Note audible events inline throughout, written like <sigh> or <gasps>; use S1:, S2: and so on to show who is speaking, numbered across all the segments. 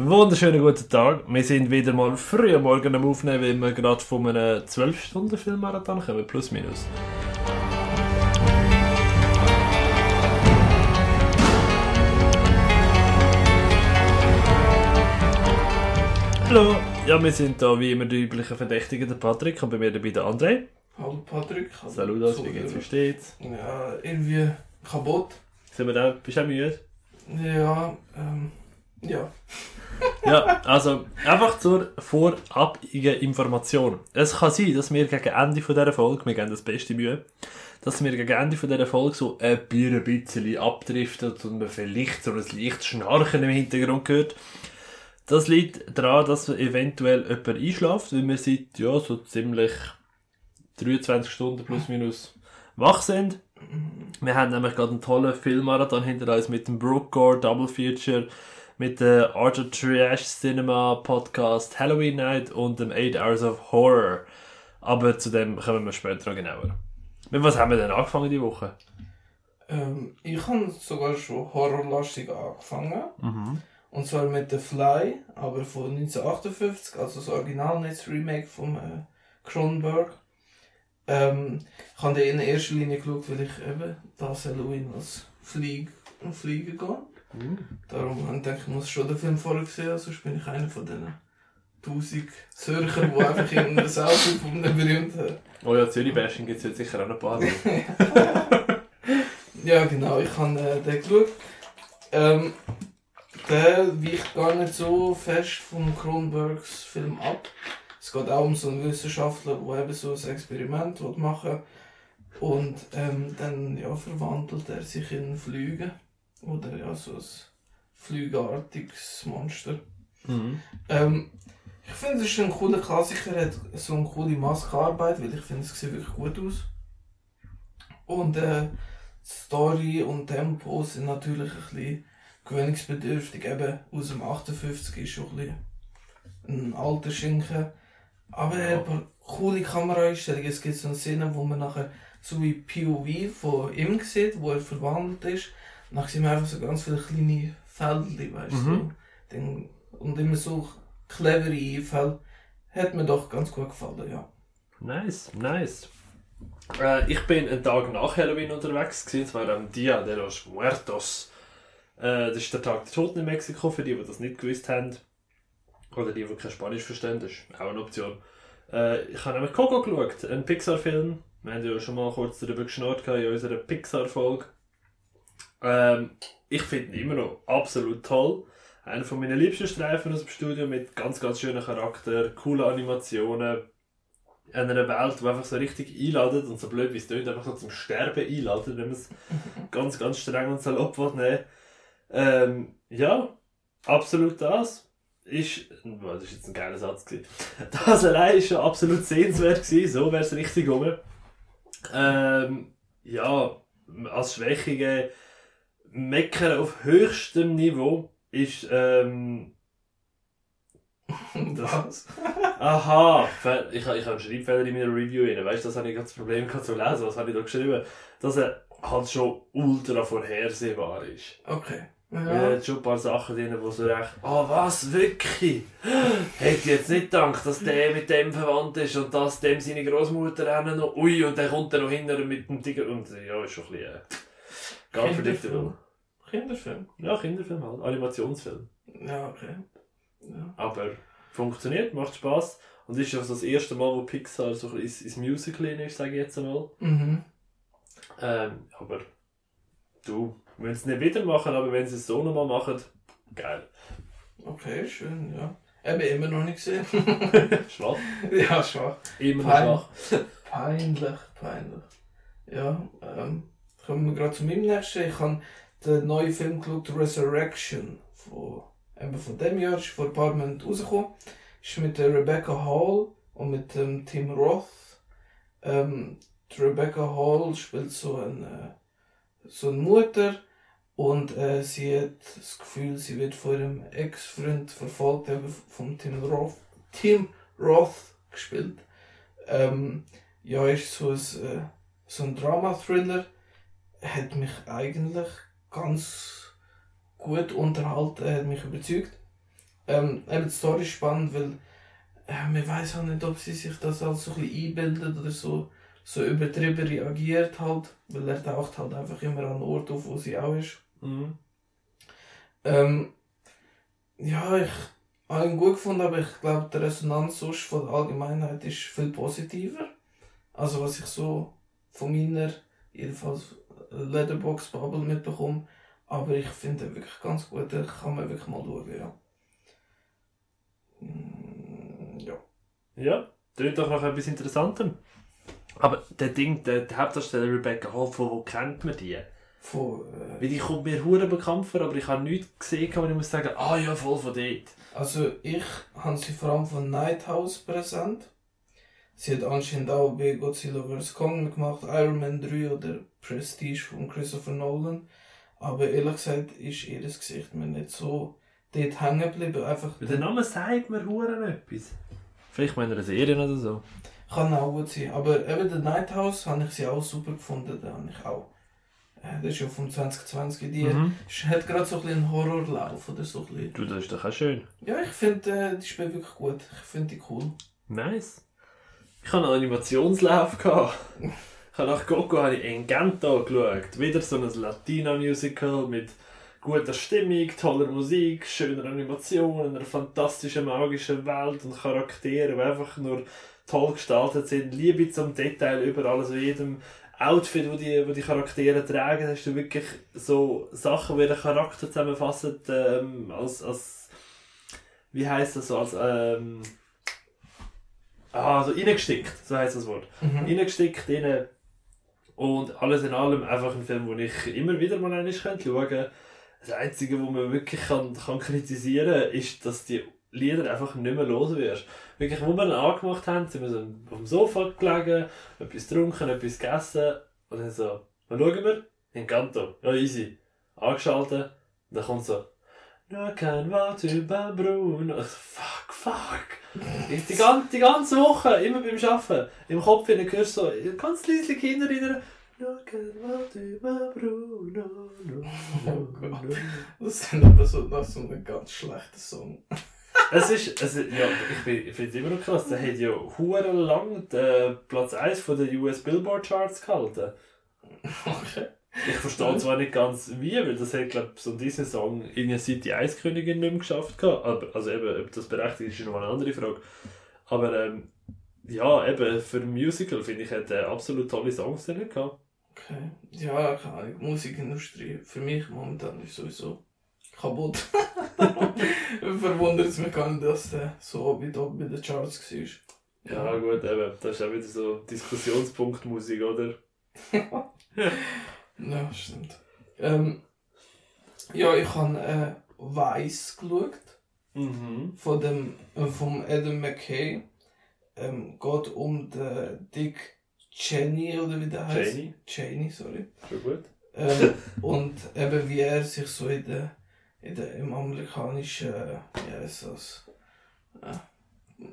S1: Wunderschönen guten Tag. Wir sind wieder mal früh am Morgen am Aufnehmen, weil wir gerade von einem 12-Stunden-Filmmarathon kommen, plus minus. Hallo, ja, wir sind da wie immer die üblichen Verdächtigen, der Patrick und bei mir dabei der André.
S2: Hallo Patrick. Hallo
S1: Saludos, wie geht's, wie steht's?
S2: Ja, irgendwie kaputt.
S1: Sind wir da? Bist du auch müde?
S2: Ja, ähm, ja.
S1: ja, also einfach zur vorabigen Information. Es kann sein, dass wir gegen Ende dieser Folge, wir geben das beste Mühe, dass wir gegen Ende dieser Folge so ein bisschen abdriften und man vielleicht so ein leichtes Schnarchen im Hintergrund hört. Das liegt daran, dass eventuell jemand einschläft, weil wir seit ja, so ziemlich 23 Stunden plus minus wach sind. Wir haben nämlich gerade einen tollen Filmmarathon hinter uns mit dem Brookgore Double Feature, mit dem Arthur Trash Cinema Podcast Halloween Night und dem 8 Hours of Horror. Aber zu dem kommen wir später noch genauer. Mit was haben wir denn angefangen die Woche?
S2: Ähm, ich habe sogar schon horrorlastig angefangen.
S1: Mhm.
S2: Und zwar mit The Fly, aber von 1958, also das Original, nicht das Remake von äh, Cronenberg. Ähm, ich habe den in erster Linie geschaut, weil ich eben das Halloween als Flieg und Fliegen gehe.
S1: Mhm.
S2: Darum habe ich gedacht, ich muss schon den Film vorher sehen, sonst bin ich einer von diesen tausend Zürcher, die einfach in ein Selfie von einem berühmten...
S1: Oh ja, Zürich-Bashing gibt es jetzt sicher auch noch ein paar. <laughs>
S2: ja genau, ich habe äh, den geschaut. Ähm, der weicht gar nicht so fest vom Kronbergs Film ab. Es geht auch um so einen Wissenschaftler, der eben so ein Experiment machen will. Und ähm, dann ja, verwandelt er sich in Flüge. Oder ja, so ein flügeartiges Monster.
S1: Mhm.
S2: Ähm, ich finde, es ist ein cooler Klassiker, er hat so eine coole Maskenarbeit, weil ich finde, es sieht wirklich gut aus. Und äh, Story und Tempo sind natürlich ein bisschen gewöhnungsbedürftig. Eben aus dem 58 ist schon ein, bisschen ein alter Schinken. Aber er hat ein paar coole Kameraeinstellungen. Es gibt so eine Szene, wo man nachher so wie POV von ihm sieht, wo er verwandelt ist. Dann sieht man einfach so ganz viele kleine Feldchen, weißt
S1: Mhm.
S2: du. Und immer so clevere Einfälle. Hat mir doch ganz gut gefallen, ja.
S1: Nice, nice. Äh, ich bin einen Tag nach Halloween unterwegs, gewesen, und zwar am Dia de los Muertos. Äh, das ist der Tag der Toten in Mexiko, für die, die das nicht gewusst haben. Oder die, die kein Spanisch verstehen, das ist auch eine Option. Äh, ich habe nämlich Coco geschaut, einen Pixar-Film. Wir haben ja schon mal kurz darüber geschnurrt in unserer Pixar-Folge. Ähm, ich finde ihn immer noch absolut toll. Einer von meinen liebsten Streifen aus dem Studio mit ganz, ganz schönen Charakter, coolen Animationen, einer Welt, die einfach so richtig einladet und so blöd wie es tönt, einfach so zum Sterben einladet, wenn man es <laughs> ganz, ganz streng und salopp will nehmen. Ähm, ja, absolut das. Ist, boah, das ist jetzt ein geiler Satz gewesen. Das allein ist schon absolut sehenswert gewesen, so wäre es richtig rum. Ähm, ja, als Schwächige Meckern auf höchstem Niveau ist, ähm, <laughs>
S2: Was?
S1: Aha, ich, habe- ich habe einen Schreibfehler in meiner Review rein. Weißt du, das habe ich gerade das Problem gehabt zu lesen. Was habe ich da geschrieben? Dass er halt schon ultra vorhersehbar ist.
S2: Okay.
S1: Ja. Er hat schon ein paar Sachen drin, wo so recht, ah was, wirklich? <gasps> Hätte jetzt nicht gedacht, dass der mit dem verwandt ist und dass dem seine Großmutter noch, ui, und der kommt dann noch hinterher mit dem Tiger. Und ja, ist schon ein bisschen, äh, gar predictable.
S2: Kinderfilm.
S1: Ja, Kinderfilm halt, Animationsfilm.
S2: Ja, okay. Ja.
S1: Aber funktioniert, macht Spaß und ist ja das erste Mal, wo Pixar so ein ins, ins Musical ist, sage ich jetzt einmal.
S2: Mhm.
S1: Ähm, aber du, wenn sie es nicht wieder machen, aber wenn sie es so nochmal machen, geil.
S2: Okay, schön, ja. Eben immer noch nicht gesehen. <laughs>
S1: Schwach.
S2: ja, schwach.
S1: Immer
S2: Fein.
S1: schwach. <laughs>
S2: Peinlich, peinlich. Ja, ähm, kommen wir gerade zu meinem nächsten. Ich habe den neuen Film geschaut, Resurrection, von, eben von dem Jahr, ist vor ein paar Monaten rausgekommen. Ist mit Rebecca Hall und mit dem Tim Roth. Ähm, Rebecca Hall spielt so eine, so eine Mutter und äh, sie hat das Gefühl, sie wird von ihrem Ex-Freund verfolgt, eben von Tim Roth, Tim Roth gespielt. Ähm, ja, ist so ein, äh, so ein Drama-Thriller. Hat mich eigentlich ganz gut unterhalten, hat mich überzeugt. Ähm, eben die Story ist spannend, weil äh, man weiß auch nicht, ob sie sich das als so ein bisschen einbildet oder so, so übertrieben reagiert halt, weil er taucht halt einfach immer an den Ort auf, wo sie auch ist.
S1: Mhm.
S2: Ähm, ja, ich habe ihn gut gefunden, aber ich glaube, die Resonanz sonst von der Allgemeinheit ist viel positiver. Also was ich so von meiner, jedenfalls Leatherbox Bubble mitbekomme. Aber ich finde ihn wirklich ganz gut, den kann man wirklich mal schauen, ja. Mm, Ja.
S1: Ja, klingt doch nach etwas Interessantem. Aber der Ding, der, der Hauptdarsteller Rebecca Hall, wo, wo kennt man die?
S2: Von, äh,
S1: Weil die kommt mir hure bekannt vor, aber ich habe nichts gesehen, wo ich muss sagen, ah ja, voll von dort.
S2: also ich habe sie vor allem von Nighthouse präsent. Sie hat anscheinend auch bei Godzilla vs. Kong mitgemacht, Iron Man 3 oder Prestige von Christopher Nolan. Aber ehrlich gesagt ist ihr Gesicht mir nicht so dort hängen geblieben. Einfach,
S1: der Name sagt mir hure etwas. Vielleicht mal in einer Serie oder so.
S2: kann auch gut sein. Aber eben der Nighthouse habe ich sie auch super gefunden. Da habe ich auch. Äh, das ist ja vom 2020. Die
S1: Mhm.
S2: hat gerade so ein bisschen einen Horrorlauf oder so ein bisschen.
S1: Du, das ist doch auch schön.
S2: Ja, ich finde, äh, die spielt wirklich gut. Ich finde die cool.
S1: Nice. Ich hatte einen Animationslauf. gehabt. Ich habe nach Coco habe ich Encanto geschaut. Wieder so ein Latina-Musical mit guter Stimmung, toller Musik, schöner Animation, einer fantastischen magischen Welt und Charakteren, die einfach nur toll gestaltet sind. Liebe zum Detail überall, also jedem Outfit, wo die, wo die Charaktere tragen, hast du wirklich so Sachen, die den Charakter zusammenfassen, ähm, als, als wie heißt das so, als ähm, ah, so reingesteckt, so heißt das Wort.
S2: Mhm.
S1: Reingesteckt in und alles in allem einfach ein Film, den ich immer wieder mal einmal schauen könnte. Das Einzige, was man wirklich kann, kann kritisieren kann, ist, dass die Lieder einfach nicht mehr los wirst. Wirklich, wo wir ihn angemacht haben, sind wir so auf dem Sofa gelegen, etwas getrunken, etwas gegessen und dann so, was schauen wir? Encanto. Ja, easy. Angeschaltet, und dann kommt so, noch kein Wort über Bruno. Ich so, fuck, fuck. Ich die, ganze, die ganze Woche, immer beim Arbeiten, im Kopf hinein hörst so, ganz leise Kinder rein. Noch kein Wort über Bruno. No,
S2: Oh Gott. Das sind aber so, das ist so ein ganz schlechter Song.
S1: Es ist, es ist, ja, ich, ich finde es immer noch krass, der hat ja lang den Platz 1 von den US Billboard Charts gehalten.
S2: Okay.
S1: Ich verstehe zwar nicht ganz wie, weil das hat, glaube so ein Disney-Song irgendwie seit die Eiskönigin nicht mehr geschafft gehabt. Aber, also eben, ob das berechtigt ist, ist nochmal eine andere Frage. Aber ähm, ja, eben, für ein Musical finde ich, hat er absolut tolle Songs drin gehabt.
S2: Okay. Ja, keine Ahnung. Musikindustrie für mich momentan ist sowieso kaputt. <laughs> Verwundert es mich gar nicht, dass der so weit oben bei den Charts war.
S1: Ja, gut, eben, das ist auch wieder so Diskussionspunkt Musik, oder? <laughs>
S2: Ja, stimmt. Ähm, ja, ich habe äh, Weiss geschaut.
S1: Mhm.
S2: Von dem, äh, vom Adam McKay. Ähm, geht um den Dick Cheney oder wie der heißt.
S1: Cheney.
S2: Cheney, sorry.
S1: Schon gut.
S2: Ähm, <laughs> und eben wie er sich so in der, in der im amerikanischen, äh, wie heißt das?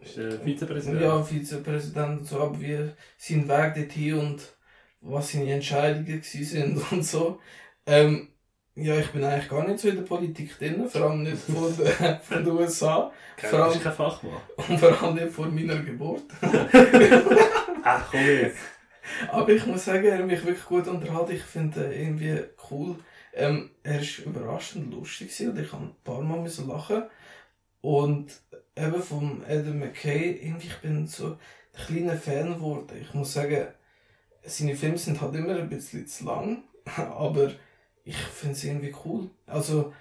S1: Ist der Vizepräsident?
S2: Ja, Vizepräsident und so, aber wie er sein Weg dorthin und was seine Entscheidungen sind <laughs> und so. Ähm, ja, ich bin eigentlich gar nicht so in der Politik drin, vor allem nicht von, der, <laughs> von den USA
S1: Kein,
S2: vor allem-
S1: kein Fachmann. <laughs>
S2: und vor allem nicht vor meiner Geburt.
S1: Ach komm jetzt.
S2: Aber ich muss sagen, er hat mich wirklich gut unterhalten. Ich finde ihn irgendwie cool. Ähm, er ist überraschend lustig und ich habe ein paar Mal müssen lachen. Und eben vom Adam McKay, irgendwie, ich bin so ein kleiner Fan geworden. Ich muss sagen, seine Filme sind halt immer ein bisschen zu lang, <laughs> aber ich finde es irgendwie cool. Also,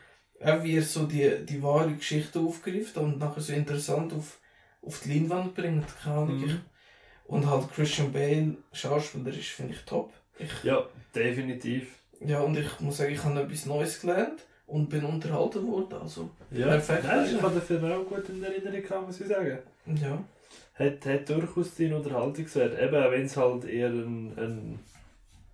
S2: auch wie er so die, die wahre Geschichte aufgreift und nachher so interessant auf, auf die Leinwand bringt. Keine Ahnung.
S1: Mhm.
S2: Ich, und halt Christian Bale, schauspielerisch, finde ich top. Ich,
S1: Ja, definitiv.
S2: ja, und ich muss sagen, ich habe etwas Neues gelernt und bin unterhalten worden. Also,
S1: Ja,
S2: Perfekt,
S1: Nein, ich habe den Film auch gut in Erinnerung gehabt, muss ich sagen.
S2: ja.
S1: Hat, hat durchaus seinen Unterhaltungswert. Eben, auch wenn es halt eher ein, ein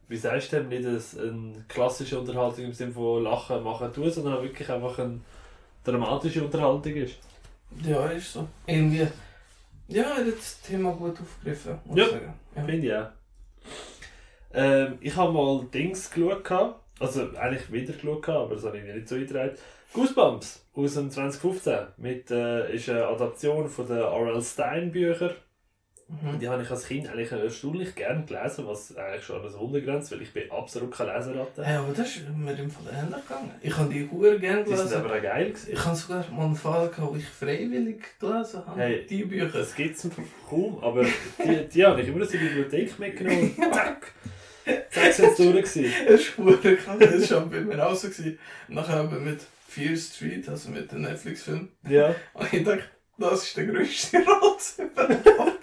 S1: wie sagst du dem, nicht ein, eine klassische Unterhaltung im Sinne von Lachen machen tun, sondern wirklich einfach eine dramatische Unterhaltung ist.
S2: Ja, ist so. Irgendwie, ja, er hat das Thema gut aufgegriffen, muss
S1: Ja.
S2: ich sagen. Ja.
S1: Finde ich auch. Ähm, ich habe mal Dings geschaut, also eigentlich wieder geschaut, aber das habe ich mir nicht so eingetragen. Goosebumps aus dem 2015 mit, äh, ist eine Adaption von den R.L. Stein Büchern.
S2: Mhm.
S1: Die habe ich als Kind eigentlich erstaunlich gern gelesen, was eigentlich schon eine Wundergrenze, weil ich bin absolut kein Leseratte.
S2: Hey, aber das ist mir im Fall ähnlich gegangen. Ich habe die Huren gerne
S1: Die sind
S2: gelesen.
S1: aber auch geil gewesen.
S2: Ich habe sogar mal einen Fall gehabt, wo ich freiwillig gelesen habe.
S1: Hey,
S2: die Bücher.
S1: Das gibt es kaum, aber die, die habe ich immer aus der Bibliothek mitgenommen <laughs> zack, zack sind sie durch gewesen. <laughs>
S2: Das ist verdammt krass. Das war bei mir auch so. Gewesen. Und nachher haben wir mit Fear Street, also mit dem Netflix-Film,
S1: Ja. <laughs>
S2: und ich dachte, das ist der grösste <laughs> Rotz überhaupt.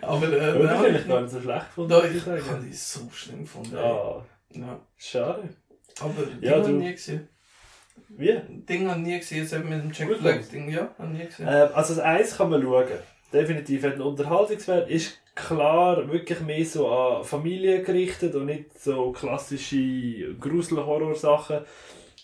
S2: Aber äh,
S1: Ja, finde
S2: ich
S1: ich gar nicht so schlecht von
S2: Da,
S1: dir.
S2: ich habe die so schlimm gefunden.
S1: Ah,
S2: Ja.
S1: schade.
S2: Aber
S1: Ja,
S2: ich
S1: du-
S2: nie gesehen.
S1: Wie?
S2: Ding habe ich nie gesehen, jetzt eben mit dem Jack
S1: Gut
S2: Black. Ding, ja, habe nie gesehen.
S1: Ähm, also das Eis kann man schauen. Definitiv hat einen Unterhaltungswert. Ist klar wirklich mehr so an Familie gerichtet und nicht so klassische Grusel-Horror-Sachen.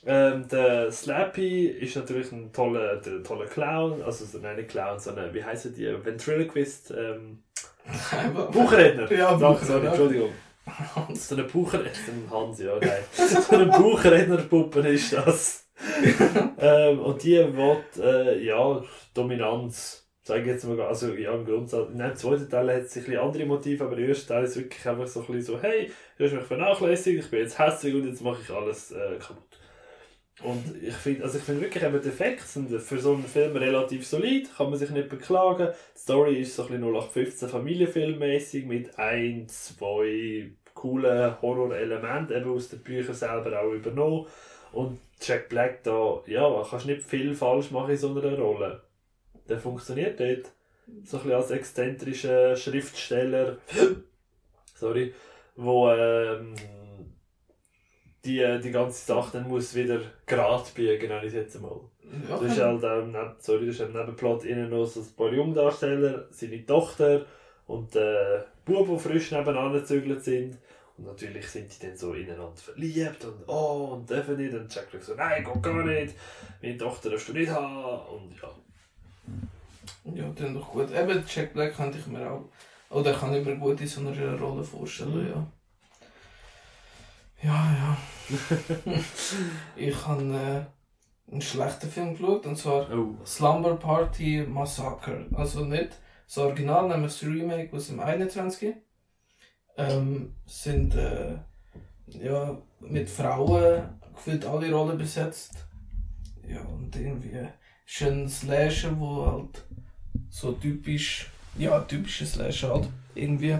S1: Ähm, der Slappy ist natürlich ein toller, der, toller Clown, also so, nein, nicht Clown, sondern wie heißen die? Ventriloquist, ähm, <laughs> Buchredner.
S2: Ja, Buchredner.
S1: sorry, Entschuldigung. <laughs> So eine Buchredner, Hans, ja, nein. So eine Buchrednerpuppe ist das. <laughs> ähm, und die will, äh, ja, Dominanz, ich jetzt mal, also ja, im Grundsatz, in dem zweiten Teil hat es ein bisschen andere Motive, aber der erste Teil ist wirklich einfach so ein bisschen so, hey, du hast mich vernachlässigt, ich bin jetzt hässlich und jetzt mache ich alles äh, kaputt. Und ich finde, also ich finde wirklich eben die Effekte sind für so einen Film relativ solid, kann man sich nicht beklagen. Die Story ist so ein bisschen 0815 Familienfilmmäßig mit ein, zwei coolen Horrorelementen eben aus den Büchern selber auch übernommen. Und Jack Black da, ja, kannst nicht viel falsch machen in so einer Rolle. Der funktioniert dort. So ein bisschen als exzentrischer Schriftsteller, sorry, wo ähm, die, die ganze Sache dann muss wieder gerade biegen, nenne ich jetzt mal.
S2: Ja,
S1: Du hast halt ähm, sorry, du hast im Nebenplot innen noch so ein paar Jungdarsteller, seine Tochter und der Bub, die frisch nebenan gezügelt sind. Und natürlich sind die dann so ineinander verliebt und oh, und dürfen nicht. Und Jack so, nein, geht gar nicht. Meine Tochter darfst du nicht haben. Und ja.
S2: Ja, dann doch gut. Eben, Jack Black könnte ich mir auch. Oder kann ich mir gut in so einer Rolle vorstellen, ja. Ja, ja. <laughs> ich habe äh, einen schlechten Film geschaut, und zwar
S1: Oh.
S2: Slumber Party Massacre. Also nicht das Original, nämlich das Remake aus dem 21. Ähm, sind äh, ja, mit Frauen gefühlt alle Rollen besetzt. Ja, und irgendwie ein Slasher, wo halt so typisch, ja, typischer Slasher halt, irgendwie.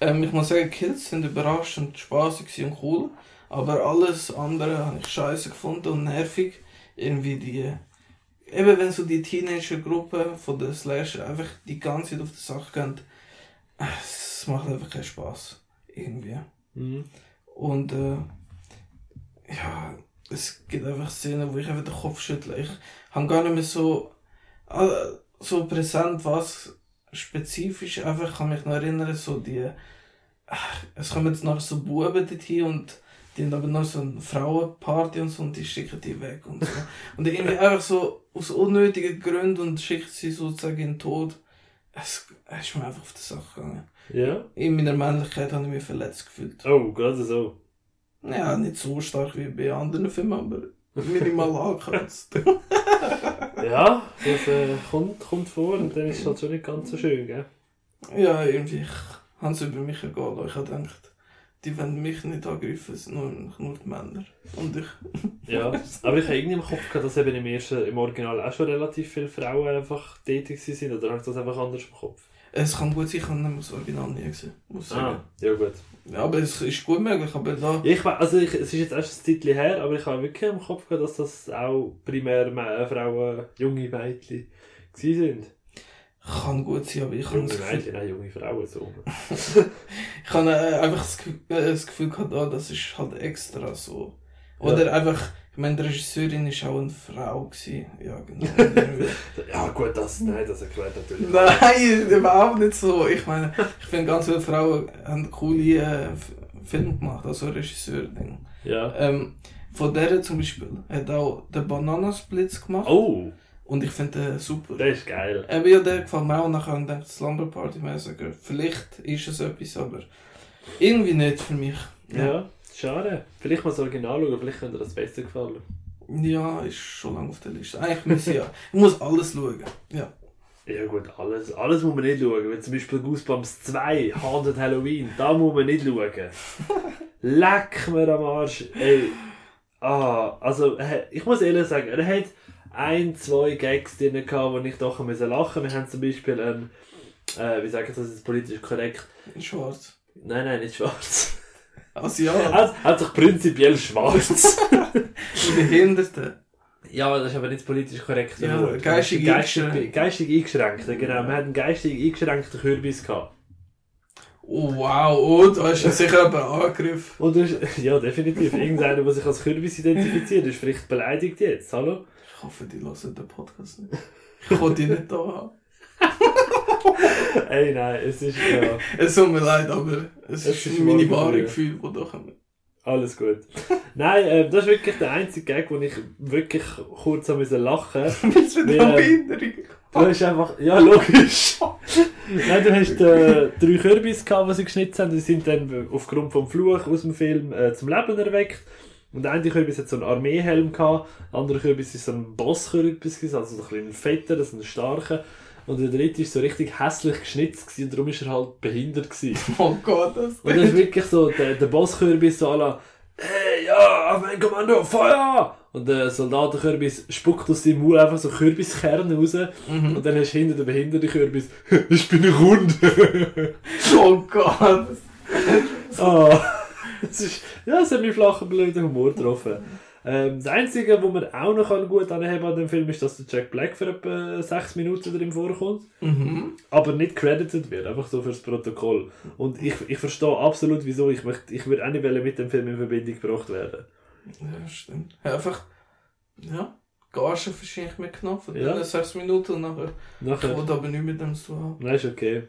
S2: Ähm, ich muss sagen, Kills sind überraschend spaßig und cool, aber alles andere habe ich scheiße gefunden und nervig. Irgendwie die, eben wenn so die Teenager-Gruppe von den Slasher einfach die ganze Zeit auf die Sache gehen, es macht einfach keinen Spaß. Irgendwie.
S1: Mhm.
S2: Und äh, ja, es gibt einfach Szenen, wo ich einfach den Kopf schüttle. Ich habe gar nicht mehr so, äh, so präsent, was spezifisch. Einfach ich kann mich noch erinnern, so die. Es kommen jetzt noch so Buben dorthin und die haben aber noch so eine Frauenparty und so und die schicken die weg und so. <laughs> und irgendwie einfach so aus unnötigen Gründen und schickt sie sozusagen in den Tod. Es, es ist mir einfach auf die Sache gegangen.
S1: Ja?
S2: In meiner Männlichkeit habe ich mich verletzt gefühlt.
S1: Oh, gerade so.
S2: Ja, nicht so stark wie bei anderen Filmen, aber <laughs> minimal angekratzt. <laughs>
S1: Ja, das äh, kommt, kommt vor und dann ist es halt schon nicht ganz so schön, gell?
S2: ja, irgendwie, ich habe es über mich lassen. Ich habe gedacht, die wollen mich nicht angreifen, es sind nur, nur die Männer. Und ich.
S1: Ja, aber ich habe irgendwie im Kopf gehabt, dass eben im ersten, im Original auch schon relativ viele Frauen einfach tätig sind, oder habe ich das einfach anders im Kopf?
S2: Es kann gut sein, ich habe das Original nie gesehen, muss ich sagen.
S1: Ah, ja gut.
S2: Ja, aber es ist gut möglich, aber da.
S1: Ja, ich, we- also ich, es ist jetzt erst ein Zeitchen her, aber ich habe wirklich im Kopf gehabt, dass das auch primär Me- Frauen, junge Mädchen gewesen sind.
S2: Kann gut sein, aber ich habe
S1: Junge
S2: das Gefühl,
S1: Mädchen, auch junge Frauen so. <laughs>
S2: ich habe äh, einfach das Gefühl, äh, das Gefühl gehabt, ah, das ist halt extra so. Oder einfach, ich meine, die Regisseurin war auch eine Frau. Gewesen. Ja, genau. <laughs>
S1: Ja gut, das, nein, das erklärt natürlich.
S2: Nein, überhaupt nicht so. Ich meine, ich finde, ganz viele Frauen haben coole äh, Filme gemacht, also Regisseur.
S1: Ja.
S2: Ähm, von der zum Beispiel hat auch den Bananasplitz gemacht.
S1: Oh,
S2: Und ich finde den super.
S1: das ist geil.
S2: Eben, ja, der gefällt mir auch. Nachher habe ich Slumber Party Massacre. Vielleicht ist es etwas, aber irgendwie nicht für mich.
S1: Ja, schade. Vielleicht mal das Original schauen, vielleicht könnte dir das besser gefallen.
S2: Ja, ist schon lange auf der Liste. Eigentlich muss ich ja. <laughs> Ich muss alles schauen. Ja.
S1: Ja gut, alles, alles muss man nicht schauen. Wenn zum Beispiel Goosebumps 2, Haunted Halloween, da muss man nicht schauen. <laughs> Leck mir am Arsch. Ey. Ah, also, ich muss ehrlich sagen, er hat ein, zwei Gags drin gehabt, wo ich doch lachen musste. Wir haben zum Beispiel ein, äh, wie sage ich das jetzt politisch korrekt?
S2: In schwarz.
S1: Nein, nein, nicht schwarz.
S2: Also ja.
S1: Er hat sich prinzipiell schwarz. <laughs>
S2: Behinderte.
S1: ja, das ist aber nicht politisch korrekt.
S2: Ja,
S1: Wort.
S2: geistig
S1: geistig,
S2: eingeschränkt.
S1: geistig eingeschränkt. Genau, wir hatten einen geistig eingeschränkten Kürbis gehabt.
S2: Oh wow, oh, da hast du sicher einen Angriff.
S1: Und du hast, <laughs> ja, definitiv. Irgendeiner, der sich als Kürbis identifiziert, ist vielleicht beleidigt jetzt. Hallo?
S2: Ich hoffe, die hören den Podcast nicht. Ich will die nicht da haben. <laughs>
S1: Ey, nein, es ist ja
S2: Es tut mir leid, aber es,
S1: Es
S2: ist, meine wahre. Gefühle, die da kommen.
S1: alles gut. Nein, äh, das ist wirklich der einzige Gag, wo ich wirklich kurz lachen. <laughs>
S2: Mit
S1: Weil,
S2: einer
S1: äh,
S2: Behinderung
S1: Du hast einfach, ja, logisch. Nein, du hast äh, drei Kürbis gehabt, die sie geschnitzt haben. Die sind dann aufgrund vom Fluch aus dem Film äh, zum Leben erweckt. Und eine Kürbis hat so einen Armeehelm gehabt, der andere Kürbis ist so ein Bosskürbis, also so ein bisschen fetter, so ein starker. Und der dritte ist so richtig hässlich geschnitzt gewesen, und darum ist er halt behindert gewesen. <laughs>
S2: Oh Gott, das
S1: Und das ist wirklich so, der, der Bosskürbis so la, hey, ja, auf mein Kommando, Feuer! Und der Soldatenkürbis spuckt aus seinem Mund einfach so Kürbiskerne raus.
S2: Mhm.
S1: Und dann hast du hinter den behinderten Kürbis, ich bin ein Hund. <laughs>
S2: Oh Gott.
S1: ah, das ist, ja, das hat mich flachen blöden Humor getroffen. Ähm, das Einzige, was man auch noch kann gut anheben an dem Film, ist, dass der Jack Black für etwa sechs Minuten drin vorkommt.
S2: Mhm.
S1: aber nicht credited wird, einfach so fürs Protokoll. Und ich, ich verstehe absolut, wieso ich möchte, ich würde auch nicht mit dem Film in Verbindung gebracht werden.
S2: Ja, stimmt. Einfach, ja, Gage wahrscheinlich mitgenommen von
S1: Ja.
S2: den sechs Minuten und nachher. Ich
S1: Nachher,
S2: wollte aber nicht mit dem zu haben.
S1: nein, ist okay.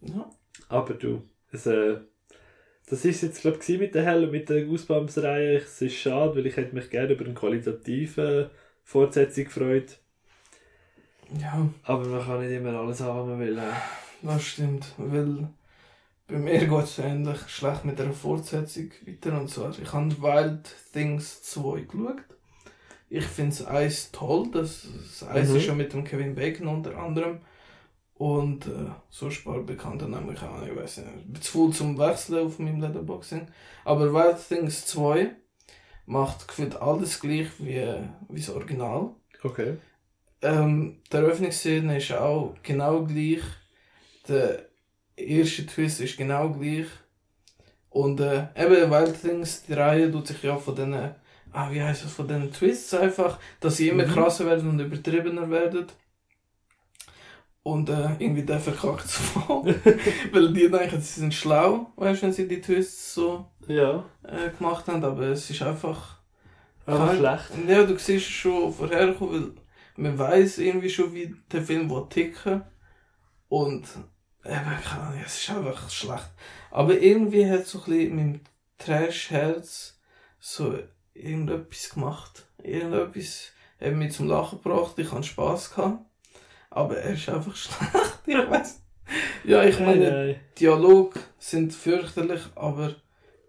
S2: Ja.
S1: Aber du, es, äh, das ist jetzt, glaube ich, mit der Hell mit der Goosebumps-Reihe. Es ist schade, weil ich hätte mich gerne über eine qualitative Fortsetzung gefreut.
S2: Ja,
S1: Aber man kann nicht immer alles haben, was man will.
S2: das stimmt. Weil bei mir geht es ähnlich schlecht mit der Fortsetzung weiter. Und zwar, ich habe Wild Things 2 geschaut. Ich finde es eins toll. Das, das eins
S1: Mhm.
S2: ist schon mit dem Kevin Bacon unter anderem. Und äh, so paar Bekannte nämlich auch, ich weiß nicht, ich bin zu voll zum Wechseln auf meinem Letterboxing. Aber Wild Things 2 macht gefühlt alles gleich wie, wie das Original.
S1: Okay.
S2: Ähm, die Eröffnungsszene ist auch genau gleich. Der erste Twist ist genau gleich. Und äh, eben Wild Things, die Reihe tut sich ja von diesen, ah, wie heißt das, von diesen Twists einfach, dass sie immer
S1: Mhm.
S2: krasser werden und übertriebener werden. Und äh, irgendwie der verkackt es voll. <laughs> Weil die denken, sie sind schlau, weißt wenn sie die Twists so
S1: Ja,
S2: äh, gemacht haben, aber es ist einfach Kein-
S1: schlecht.
S2: ja, du siehst schon vorherkommen, weil man weiß irgendwie schon, wie der Film will ticken Und eben, keine Ahnung, es ist einfach schlecht. Aber irgendwie hat so ein bisschen mit dem Trash-Herz so irgendetwas gemacht. Irgendetwas hat mich zum Lachen gebracht, ich hatte Spass gehabt. Aber er ist einfach <laughs> schlecht, ich weiß. Ja, ich meine. Dialog sind fürchterlich, aber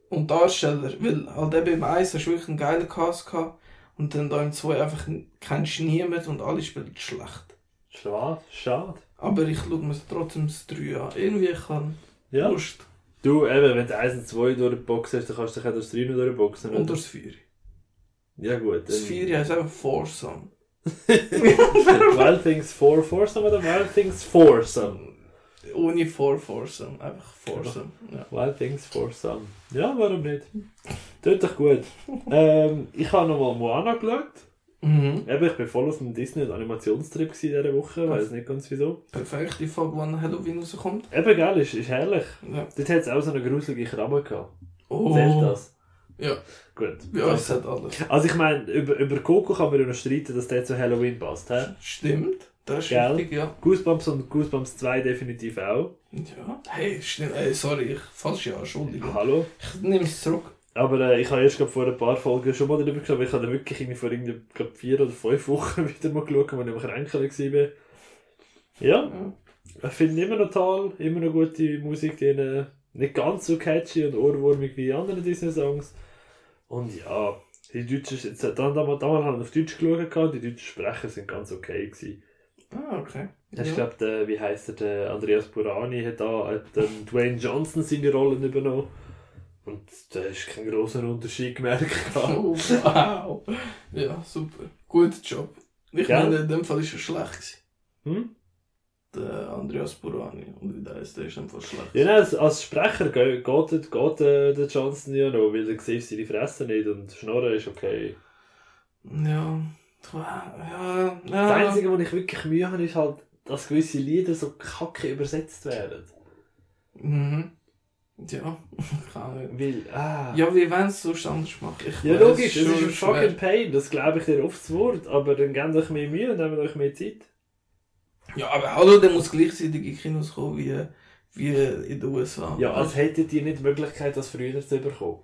S2: und Darsteller, weil halt eben im 1 hast du wirklich einen geilen Cast gehabt und dann da im 2 einfach kennst du niemand und alle spielen schlecht.
S1: Schade, schade.
S2: Aber ich schaue mir trotzdem das 3 an. Irgendwie kann
S1: Ja.
S2: Lust.
S1: Du, eben, wenn du 1 und 2 durchboxen hast, dann kannst du dich auch das 3 noch durchboxen.
S2: Und
S1: oder?
S2: das 4.
S1: Ja gut.
S2: Das
S1: dann-
S2: 4 heißt einfach Foursome. <laughs>
S1: Wild Things 4 Foursome oder Wild Things Foursome?
S2: Ohne Four Foursome, einfach Foursome. Ja.
S1: Wild Things Foursome. Ja, warum nicht? Tut doch gut. ähm, ich habe nochmal Moana geschaut.
S2: Mhm.
S1: Eben, ich bin voll auf dem Disney- und Animationstrip gewesen in dieser Woche, weiß nicht ganz wieso.
S2: Perfekt, die Folge, an Halloween rauskommt.
S1: Eben, geil, ist, ist herrlich.
S2: Ja.
S1: Dort hat es auch so eine gruselige Krabbe gehabt.
S2: Oh.
S1: Zählt das?
S2: Ja.
S1: Gut.
S2: Ja, es hat alles.
S1: Also ich meine, über, über Coco kann man ja noch streiten, dass der zu Halloween passt. He?
S2: Stimmt, das ist
S1: Gell?
S2: richtig, ja.
S1: Goosebumps und Goosebumps 2 definitiv auch.
S2: Ja, hey, stimmt, ey, sorry, ich falsche Anschuldigung.
S1: Hallo.
S2: Ich nehme es zurück.
S1: Aber äh, ich habe erst glaub, vor ein paar Folgen schon mal darüber geschaut, aber ich habe dann wirklich irgendwie vor irgendwie, glaub, vier oder fünf Wochen <laughs> wieder mal geschaut, als ich am Kränkeln war. Ja,
S2: Ja.
S1: ich finde immer noch toll, immer noch gute Musik, die äh, nicht ganz so catchy und ohrwurmig wie andere Disney-Songs. Und ja, Die Deutschen, jetzt, damals, damals haben wir auf Deutsch geschaut, die deutschen Sprecher sind ganz okay gewesen.
S2: Ah, okay.
S1: Ja. Ich glaube, der, wie heisst er, der Andreas Burani hat da hat dann Dwayne Johnson seine Rollen übernommen. Und da ist kein großer Unterschied gemerkt. <laughs>
S2: Oh, wow. Ja, super. Guter Job. Ich
S1: Ja.
S2: meine, in dem Fall ist er schlecht.
S1: Hm?
S2: Der Andreas Burani. Und wie der ist, der ist einfach schlecht.
S1: Ja, nein, als, als Sprecher geht, geht, geht äh, der Johnson ja noch, weil du siehst seine Fresse nicht und Schnorren ist okay.
S2: Ja. Ja,
S1: Das
S2: ja.
S1: Einzige, wo ich wirklich Mühe habe, ist halt, dass gewisse Lieder so kacke übersetzt werden.
S2: Mhm. Ja. <laughs> Ahnung.
S1: Weil, ah.
S2: Ja, wie wenn es sonst anders machen? Ich
S1: Ja, logisch, es ist ein fucking Pain, das glaube ich dir aufs Wort, aber dann gebt euch mehr Mühe und nehmt euch mehr Zeit.
S2: Ja, aber hallo, der muss gleichzeitig in Kinos kommen wie, wie in den USA.
S1: Ja, als hättet ihr nicht die Möglichkeit, das früher zu bekommen.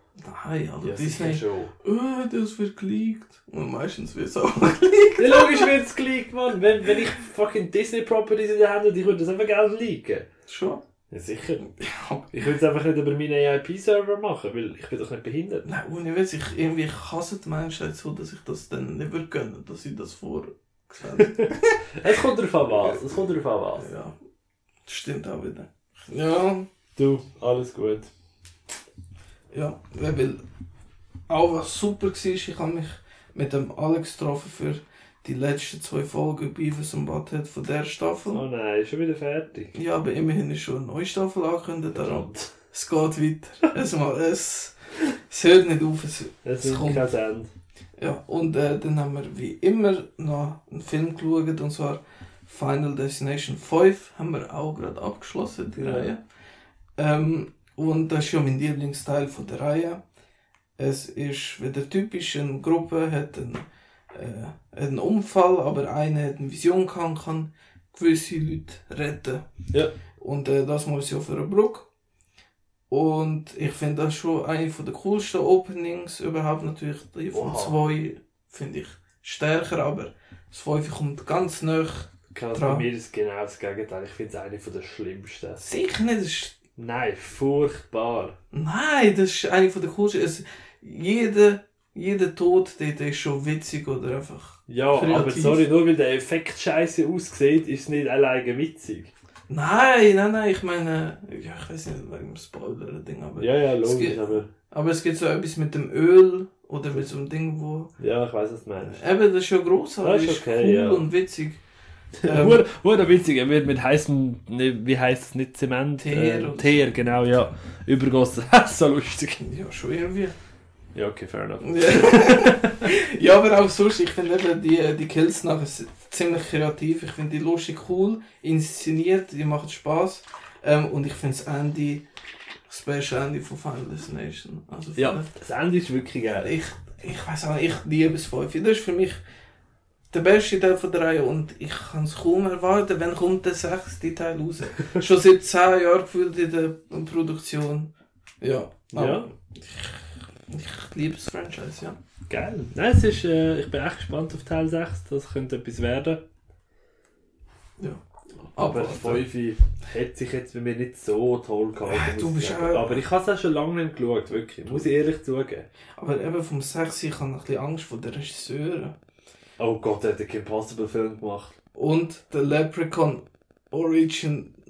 S2: Nein, also
S1: Ja,
S2: Disney.
S1: schon.
S2: Oh, das wird geleakt. Und meistens wird es auch <laughs> geleakt.
S1: Ja, logisch wird es geleakt, Mann. Wenn, wenn ich fucking Disney-Properties in der Hand hätte, ich würde das einfach gerne leaken.
S2: Schon?
S1: Ja, sicher.
S2: Ja.
S1: Ich würde es einfach nicht über meinen AIP-Server machen, weil ich bin doch nicht behindert.
S2: Nein, ohne Witz, ich irgendwie hasse die Menschheit so, dass ich das dann nicht gönnen, dass ich das vorgesehen <laughs>
S1: Es kommt darauf an was, es kommt darauf an was.
S2: Ja, das stimmt auch wieder. Ja,
S1: Du, alles gut.
S2: ja, weil auch was super war, ich habe mich mit dem Alex getroffen für die letzten zwei Folgen Beavis und Butthead von der Staffel.
S1: Oh nein, schon wieder fertig.
S2: Ja, aber immerhin ist schon eine neue Staffel angekündigt, darum. Es geht weiter. Es, mal, es, es hört nicht auf. Es,
S1: Es
S2: Es kommt.
S1: kein Ende.
S2: Ja, und äh, dann haben wir wie immer noch einen Film geschaut, und zwar Final Destination 5 haben wir auch gerade abgeschlossen, die. Reihe. Ähm, und das ist ja mein Lieblingsteil von der Reihe. Es ist wieder typisch, eine Gruppe hat einen, äh, einen Unfall, aber eine hat eine Vision und kann gewisse Leute retten.
S1: Ja.
S2: Und äh, das mal so für eine Brücke. Und ich finde das schon eine von der coolsten Openings überhaupt. Natürlich die von
S1: Wow.
S2: zwei finde ich stärker, aber das 5 kommt ganz nah. Dran.
S1: bei mir ist genau das Gegenteil. Ich finde es eine von der schlimmsten.
S2: Sicher nicht,
S1: Nein, furchtbar.
S2: nein, das ist eine von der coolsten. Es, jeder, jeder Tod dort ist schon witzig oder einfach.
S1: Ja,
S2: Kreativ.
S1: aber sorry, nur weil der Effekt scheiße aussieht, ist es nicht alleine witzig.
S2: Nein, nein, nein, ich meine, ja, ich weiß nicht, wegen dem Spoiler-Ding, aber,
S1: Ja, ja,
S2: Es
S1: logisch,
S2: geht-
S1: aber.
S2: aber es gibt so etwas mit dem Öl oder mit so einem Ding, wo.
S1: Ja, ich weiß, was du meinst.
S2: Eben, das ist schon grossartig,
S1: Das ist okay,
S2: cool
S1: ja.
S2: und witzig. <laughs> Ähm,
S1: hure witzig, er wird mit heißem, ne, wie heißt es, nicht Zement?
S2: Teer
S1: äh, Teer, genau, ja. Übergossen. <laughs> so lustig.
S2: Ja, schon irgendwie.
S1: Ja, okay, fair enough.
S2: ja, <laughs> aber auch sonst, ich finde eben die, die Kills nachher ziemlich kreativ. Ich finde die lustig cool, inszeniert, die machen Spaß. Ähm, und ich finde das Ende, das beste Ende von Final Destination. Also
S1: Ja, das Ende ist wirklich geil.
S2: ich, ich weiß auch nicht, ich liebe es 5. Das ist für mich der beste Teil von der Reihe und ich kann es kaum erwarten, wenn kommt der sechste Teil raus. <laughs> Schon seit 10 Jahren gefühlt in der Produktion. Ja. aber
S1: Ja.
S2: Ich, ich liebe das Franchise, ja.
S1: Geil. Nein, es ist, äh, ich bin echt gespannt auf Teil 6. Das könnte etwas werden.
S2: ja.
S1: Aber
S2: Abwarten.
S1: 5 hätte sich jetzt bei mir nicht so toll gehalten.
S2: Äh, du bist auch-
S1: Aber ich habe es auch schon lange nicht geschaut, wirklich. Muss ich ehrlich zugeben.
S2: Aber eben vom 6 ich habe ein bisschen Angst vor den Regisseuren.
S1: Oh Gott, er hat einen Kim Possible Film gemacht.
S2: Und der Leprechaun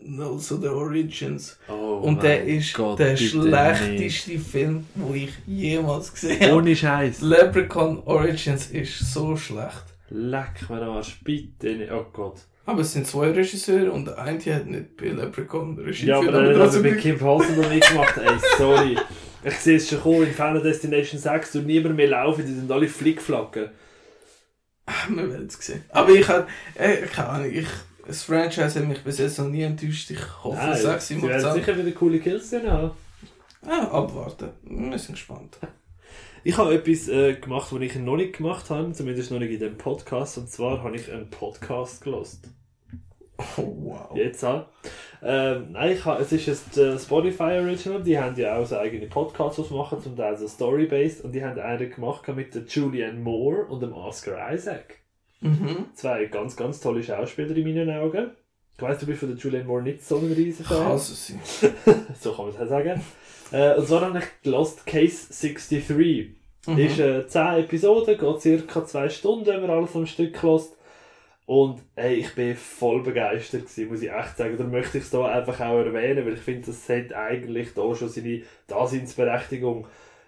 S2: Originals oder Origins.
S1: Oh
S2: Und der ist
S1: Gott,
S2: der schlechteste Film, den ich jemals gesehen habe.
S1: Ohne Scheiß.
S2: Leprechaun Origins ist so schlecht.
S1: Leck mir Arsch, bitte nicht. Oh Gott.
S2: Aber es sind zwei Regisseure und der eine hat nicht bei Leprechaun Regie
S1: Ja, aber dann hat
S2: gut-
S1: Kim Possible mitgemacht. Ey, sorry. Ich sehe es schon kommen in Final Destination 6 und niemand mehr laufen, die sind alle Flickflacken.
S2: Wir werden es sehen. Aber ich habe, äh, keine Ahnung, ich, das Franchise hat mich bis jetzt noch nie enttäuscht. Ich hoffe,
S1: Nein,
S2: es
S1: sie
S2: sechs macht
S1: werden sicher wieder coole Kills drin haben.
S2: Ah, abwarten. Wir sind gespannt.
S1: Ich habe etwas äh, gemacht, was ich noch nicht gemacht habe, zumindest noch nicht in dem Podcast. Und zwar habe ich einen Podcast gelost.
S2: Oh, wow.
S1: Jetzt auch. Ähm, nein, ich habe, es ist jetzt äh, Spotify Original. Die haben ja auch so eigene Podcasts, sie machen, zum Teil so Story-based. Und die haben einen gemacht mit der Julianne Moore und dem Oscar Isaac.
S2: Mhm.
S1: Zwei ganz, ganz tolle Schauspieler in meinen Augen. Ich weiss, du bist von der Julianne Moore nicht so ein riesen Fan.
S2: Kann es <laughs> sein.
S1: so kann man es auch sagen. Äh, und zwar habe ich Lost Case 63.
S2: Mhm.
S1: Ist äh, 10 Episoden, geht circa 2 Stunden, wenn man alles am Stück lässt. Und ey, ich bin voll begeistert gewesen, muss ich echt sagen. Da möchte ich es hier einfach auch erwähnen, weil ich finde, das hat eigentlich da schon seine Daseinsberechtigung.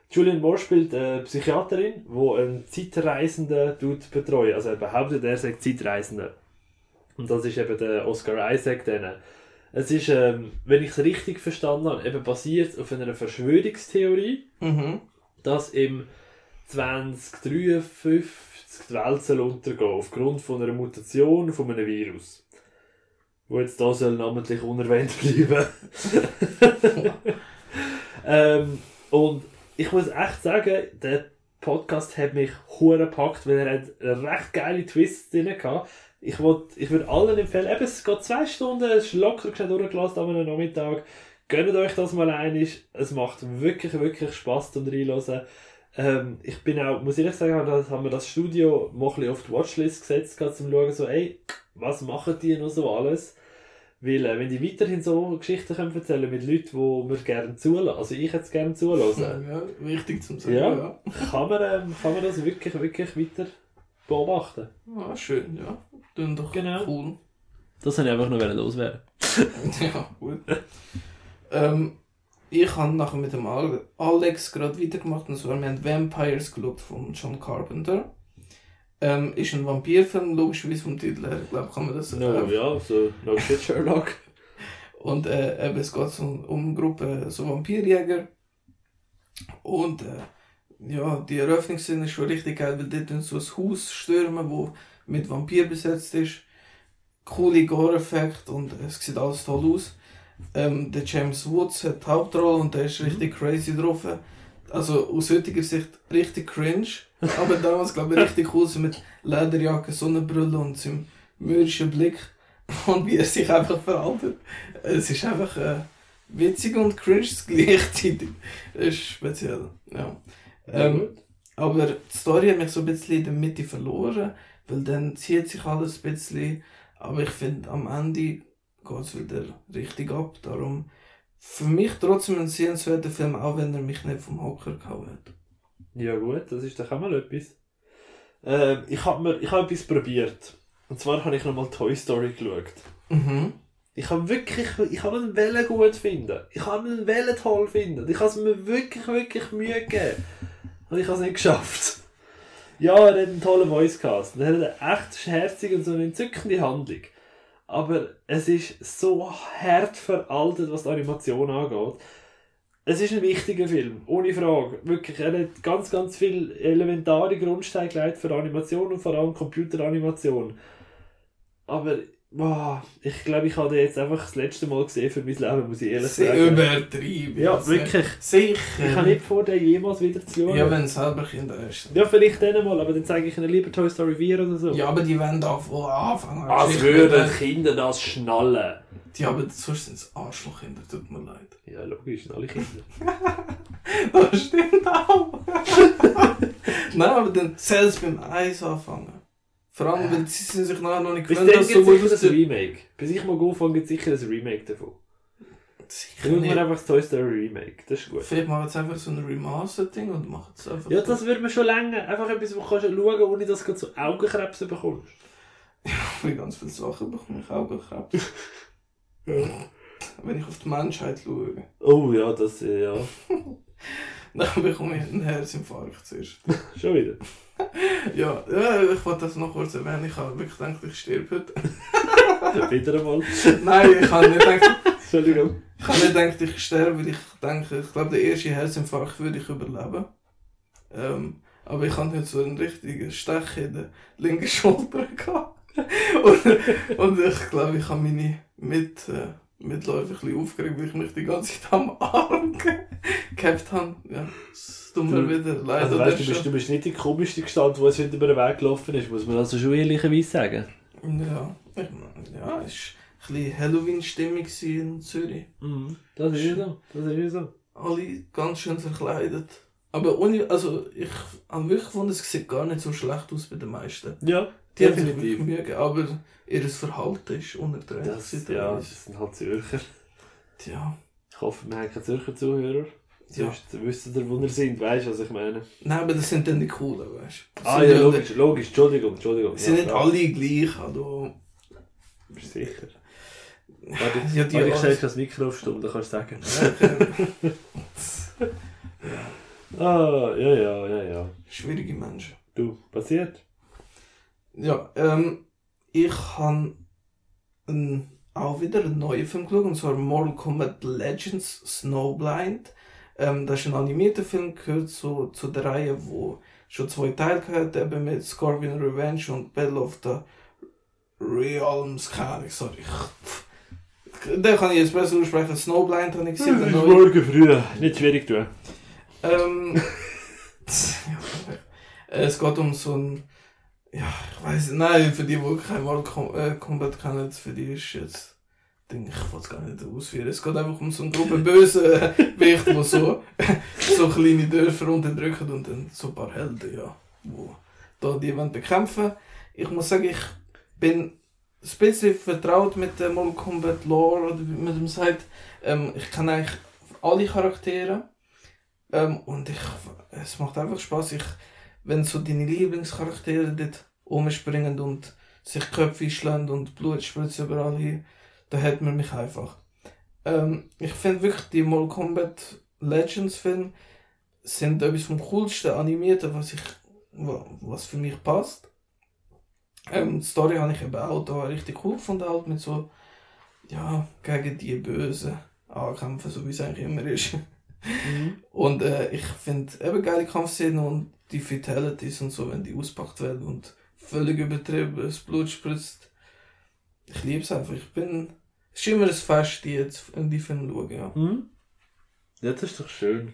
S1: Julian Moore spielt eine Psychiaterin, die einen Zeitreisenden tut betreuen. Also er behauptet, er sei Zeitreisender. Und das ist eben der Oscar Isaac. Dann. Es ist, ähm, wenn ich es richtig verstanden habe, eben basiert auf einer Verschwörungstheorie,
S2: Mhm.
S1: dass im 2053 die Welt soll untergehen aufgrund von einer Mutation von einem Virus. Wo jetzt da soll namentlich unerwähnt <laughs> bleiben. <laughs> ähm, und ich muss echt sagen, der Podcast hat mich hure gepackt, weil er hat recht geile Twists drin gehabt. Ich, ich würde allen empfehlen, eben, es geht zwei Stunden, es ist locker schnell durchgelassen einem Nachmittag. Gönnt euch das mal einig. Es macht wirklich, wirklich Spass zum Reinhören. Ähm, ich bin auch, muss ehrlich sagen, da haben wir das Studio mal ein auf die Watchlist gesetzt, gerade zum schauen, so, ey, was machen die noch so alles? Weil, äh, wenn die weiterhin so Geschichten können erzählen mit Leuten, die wir gerne zulassen, also ich jetzt gerne zulassen,
S2: Ja, wichtig zum Sagen.
S1: Ja.
S2: Ja.
S1: kann, man, ähm, kann man das wirklich, wirklich weiter beobachten.
S2: Ah, schön, ja. Dann doch
S1: Genau.
S2: cool.
S1: Das wollte ich einfach noch loswerden. <laughs>
S2: ja, gut. ähm, ich habe nachher mit dem Al- Alex gerade weitergemacht, und zwar wir haben Vampires geschaut von John Carpenter. Ähm, ist ein Vampirfilm, logischerweise vom Titel her, ich glaube, kann man das
S1: No,
S2: äh,
S1: ja, so, no <laughs> shit, Sherlock.
S2: Und äh, eben, es geht so um eine Gruppe so Vampirjäger. Und äh, ja, die Eröffnungsszene ist schon richtig geil, weil dort so ein Haus stürmen, wo mit Vampir besetzt ist. Coole Gore-Effekt und es sieht alles toll aus. Ähm, der James Woods hat die Hauptrolle und der ist richtig crazy drauf. Also aus heutiger Sicht richtig cringe, aber damals glaube ich richtig cool so mit Lederjacke, Sonnenbrille und seinem mürrischen Blick und wie er sich einfach verhaltet. Es ist einfach äh, witzig und cringe gleichzeitig. Das ist speziell, ja. Ähm, aber die Story hat mich so ein bisschen in der Mitte verloren, weil dann zieht sich alles ein bisschen. Aber ich finde, am Ende geht es wieder richtig ab. Darum für mich trotzdem ein sehenswerter Film, auch wenn er mich nicht vom Hocker gehauen hat.
S1: Ja gut, das ist doch auch mal etwas. Ähm, ich habe habe etwas probiert. Und zwar habe ich nochmal Toy Story geschaut.
S2: Mhm.
S1: Ich habe wirklich, ich habe einen Welle gut finden. Ich habe einen Welle toll finden. Ich habe es mir wirklich, wirklich Mühe gegeben. Und ich habe es nicht geschafft. Ja, er hat einen tollen Voicecast. Er hat eine echt herzige und so eine entzückende Handlung. Aber es ist so hart veraltet, was die Animation angeht. Es ist ein wichtiger Film, ohne Frage. Wirklich, er hat ganz, ganz viel elementare Grundsteine gelegt für Animation und vor allem Computeranimation. Aber, boah, ich glaube, ich habe den jetzt einfach das letzte Mal gesehen für mein Leben, muss ich ehrlich
S2: Sehr
S1: sagen.
S2: übertrieben.
S1: Ja, wirklich.
S2: Sicher.
S1: Ich habe nicht vor, den jemals wieder zu schauen.
S2: Ja, wenn es selber Kinder ist.
S1: Ja, vielleicht dann mal, aber dann zeige ich ihnen lieber Toy Story 4 oder so.
S2: Ja, aber die wollen da von Anfang an.
S1: Als würden Kinder das schnallen.
S2: Die haben sonst sind es Arschlochkinder, tut mir leid. <laughs>
S1: Ja, logisch, sind alle Kinder.
S2: Das stimmt auch. <laughs> Nein, aber dann selbst beim Eis anfangen. Vor allem, weil sie sich nachher noch nicht
S1: Bis
S2: gewöhnt,
S1: dann
S2: dass
S1: gibt
S2: so gut
S1: sicher ein
S2: aussieht.
S1: Remake. Bis ich mal anfange, gibt es sicher ein Remake davon.
S2: Sicher
S1: Schauen wir
S2: nicht.
S1: einfach das Toy Story Remake, das ist gut.
S2: Vielleicht machen sie einfach so ein Remaster-Ding und machen es einfach
S1: Ja, das würde mir schon länger. Einfach etwas, wo du kannst schauen ohne dass du so Augenkrebs bekommst. <laughs>
S2: Für ganz viele Sachen bekomme ich Augenkrebs. <laughs> Wenn ich auf die Menschheit schaue,
S1: Oh ja, das, äh, ja. <laughs>
S2: dann bekomme ich einen Herzinfarkt zuerst.
S1: Schon wieder. <laughs>
S2: Ja, ja, ich wollte das noch kurz erwähnen. Ich habe wirklich gedacht, ich sterbe heute. <laughs>
S1: wieder einmal.
S2: Nein, ich habe nicht gedacht, <laughs>
S1: Entschuldigung.
S2: ich habe nicht gedacht, ich sterbe, weil ich denke, ich glaube, den ersten Herzinfarkt würde ich überleben. Ähm, aber ich hatte nicht so einen richtigen Stech in der linken Schulter gehabt. und, und ich glaube, ich habe meine Mit, äh, Mitläufer ein bisschen aufgeregt, weil ich mich die ganze Zeit am Arm ge gehabt habe. Ja, es tut mir wieder leid.
S1: Also weißt, du, bist, du bist nicht die komischste Gestalt, die jetzt heute über den Weg gelaufen ist, muss man also schon ehrlicherweise sagen.
S2: Ja, ich meine, ja, es war ein bisschen Halloween-Stimmung in Zürich.
S1: Mhm. Das ist so. Das ist so.
S2: alle ganz schön verkleidet. Aber ohne, also ich habe wirklich gefunden, es sieht gar nicht so schlecht aus bei den meisten.
S1: Ja, definitiv.
S2: wirklich Mühe gegeben, aber ihr Verhalten ist unerträglich.
S1: Das, ja, das
S2: ist.
S1: sind halt Zürcher.
S2: Tja.
S1: Ich hoffe, wir haben keine Zürcher Zuhörer.
S2: Ja.
S1: Sonst wisst ihr, wo ihr sind, weißt du, was ich meine?
S2: Nein, aber das sind dann die coolen, weißt du.
S1: Ah
S2: Sind
S1: ja,
S2: ja-
S1: logisch, logisch, Entschuldigung, Entschuldigung.
S2: Sind
S1: ja,
S2: nicht
S1: klar.
S2: alle gleich, also.
S1: Bist sicher? Warte,
S2: Ja, die
S1: warte, ich stelle das Mikro auf Stumm, dann kannst du sagen. <laughs> Ah, ja, ja, ja, ja.
S2: Schwierige Menschen.
S1: Du, passiert?
S2: Ja, ähm, ich habe ein, auch wieder einen neuen Film geschaut, und zwar Mortal Kombat Legends Snowblind. Ähm, das ist ein animierter Film, gehört zu, zu der Reihe, wo schon zwei Teile hat, eben mit Scorpion Revenge und Battle of the Realms, keine Ahnung, sorry. Den kann ich jetzt besser aussprechen. Snowblind habe ich gesehen. neue.
S1: morgen früh. Nicht schwierig tun.
S2: Ähm, <laughs> ja, äh, es geht um so ein. Ja, ich weiß nein, für die, die kein Mortal Com äh, Kombat kennen, für die ist jetzt. Denke ich, will es gar nicht ausführen. Es geht einfach um so eine Gruppe böse Wicht, <laughs> die so, so kleine Dörfer unterdrücken und dann so ein paar Helden, ja, wo da die wollen bekämpfen. Ich muss sagen, ich bin ein bisschen vertraut mit der Mortal Kombat Lore oder wie man dem sagt. Ähm, ich kenne eigentlich alle Charaktere. Ähm, und ich, es macht einfach Spaß, ich, wenn so deine Lieblingscharaktere dort rumspringen und sich Köpfe schlagen und Blut spritzt überall hin, da hat man mich einfach. Ähm, ich finde wirklich, die Mortal Kombat Legends Filme sind etwas vom coolsten animierten, was ich, wa- was für mich passt. Ähm, die Story habe ich eben auch da richtig cool gefunden, halt mit so, ja, gegen die Bösen ankämpfen, so wie es eigentlich immer ist. Und äh, ich finde eben geile Kampfszenen und die Fatalities und so, wenn die auspackt werden und völlig übertrieben, das Blut spritzt. Ich liebe es einfach. Ich bin. Es ist immer ein Fest, die jetzt in die Filme schauen. Ja.
S1: Hm? Ja, das ist doch schön.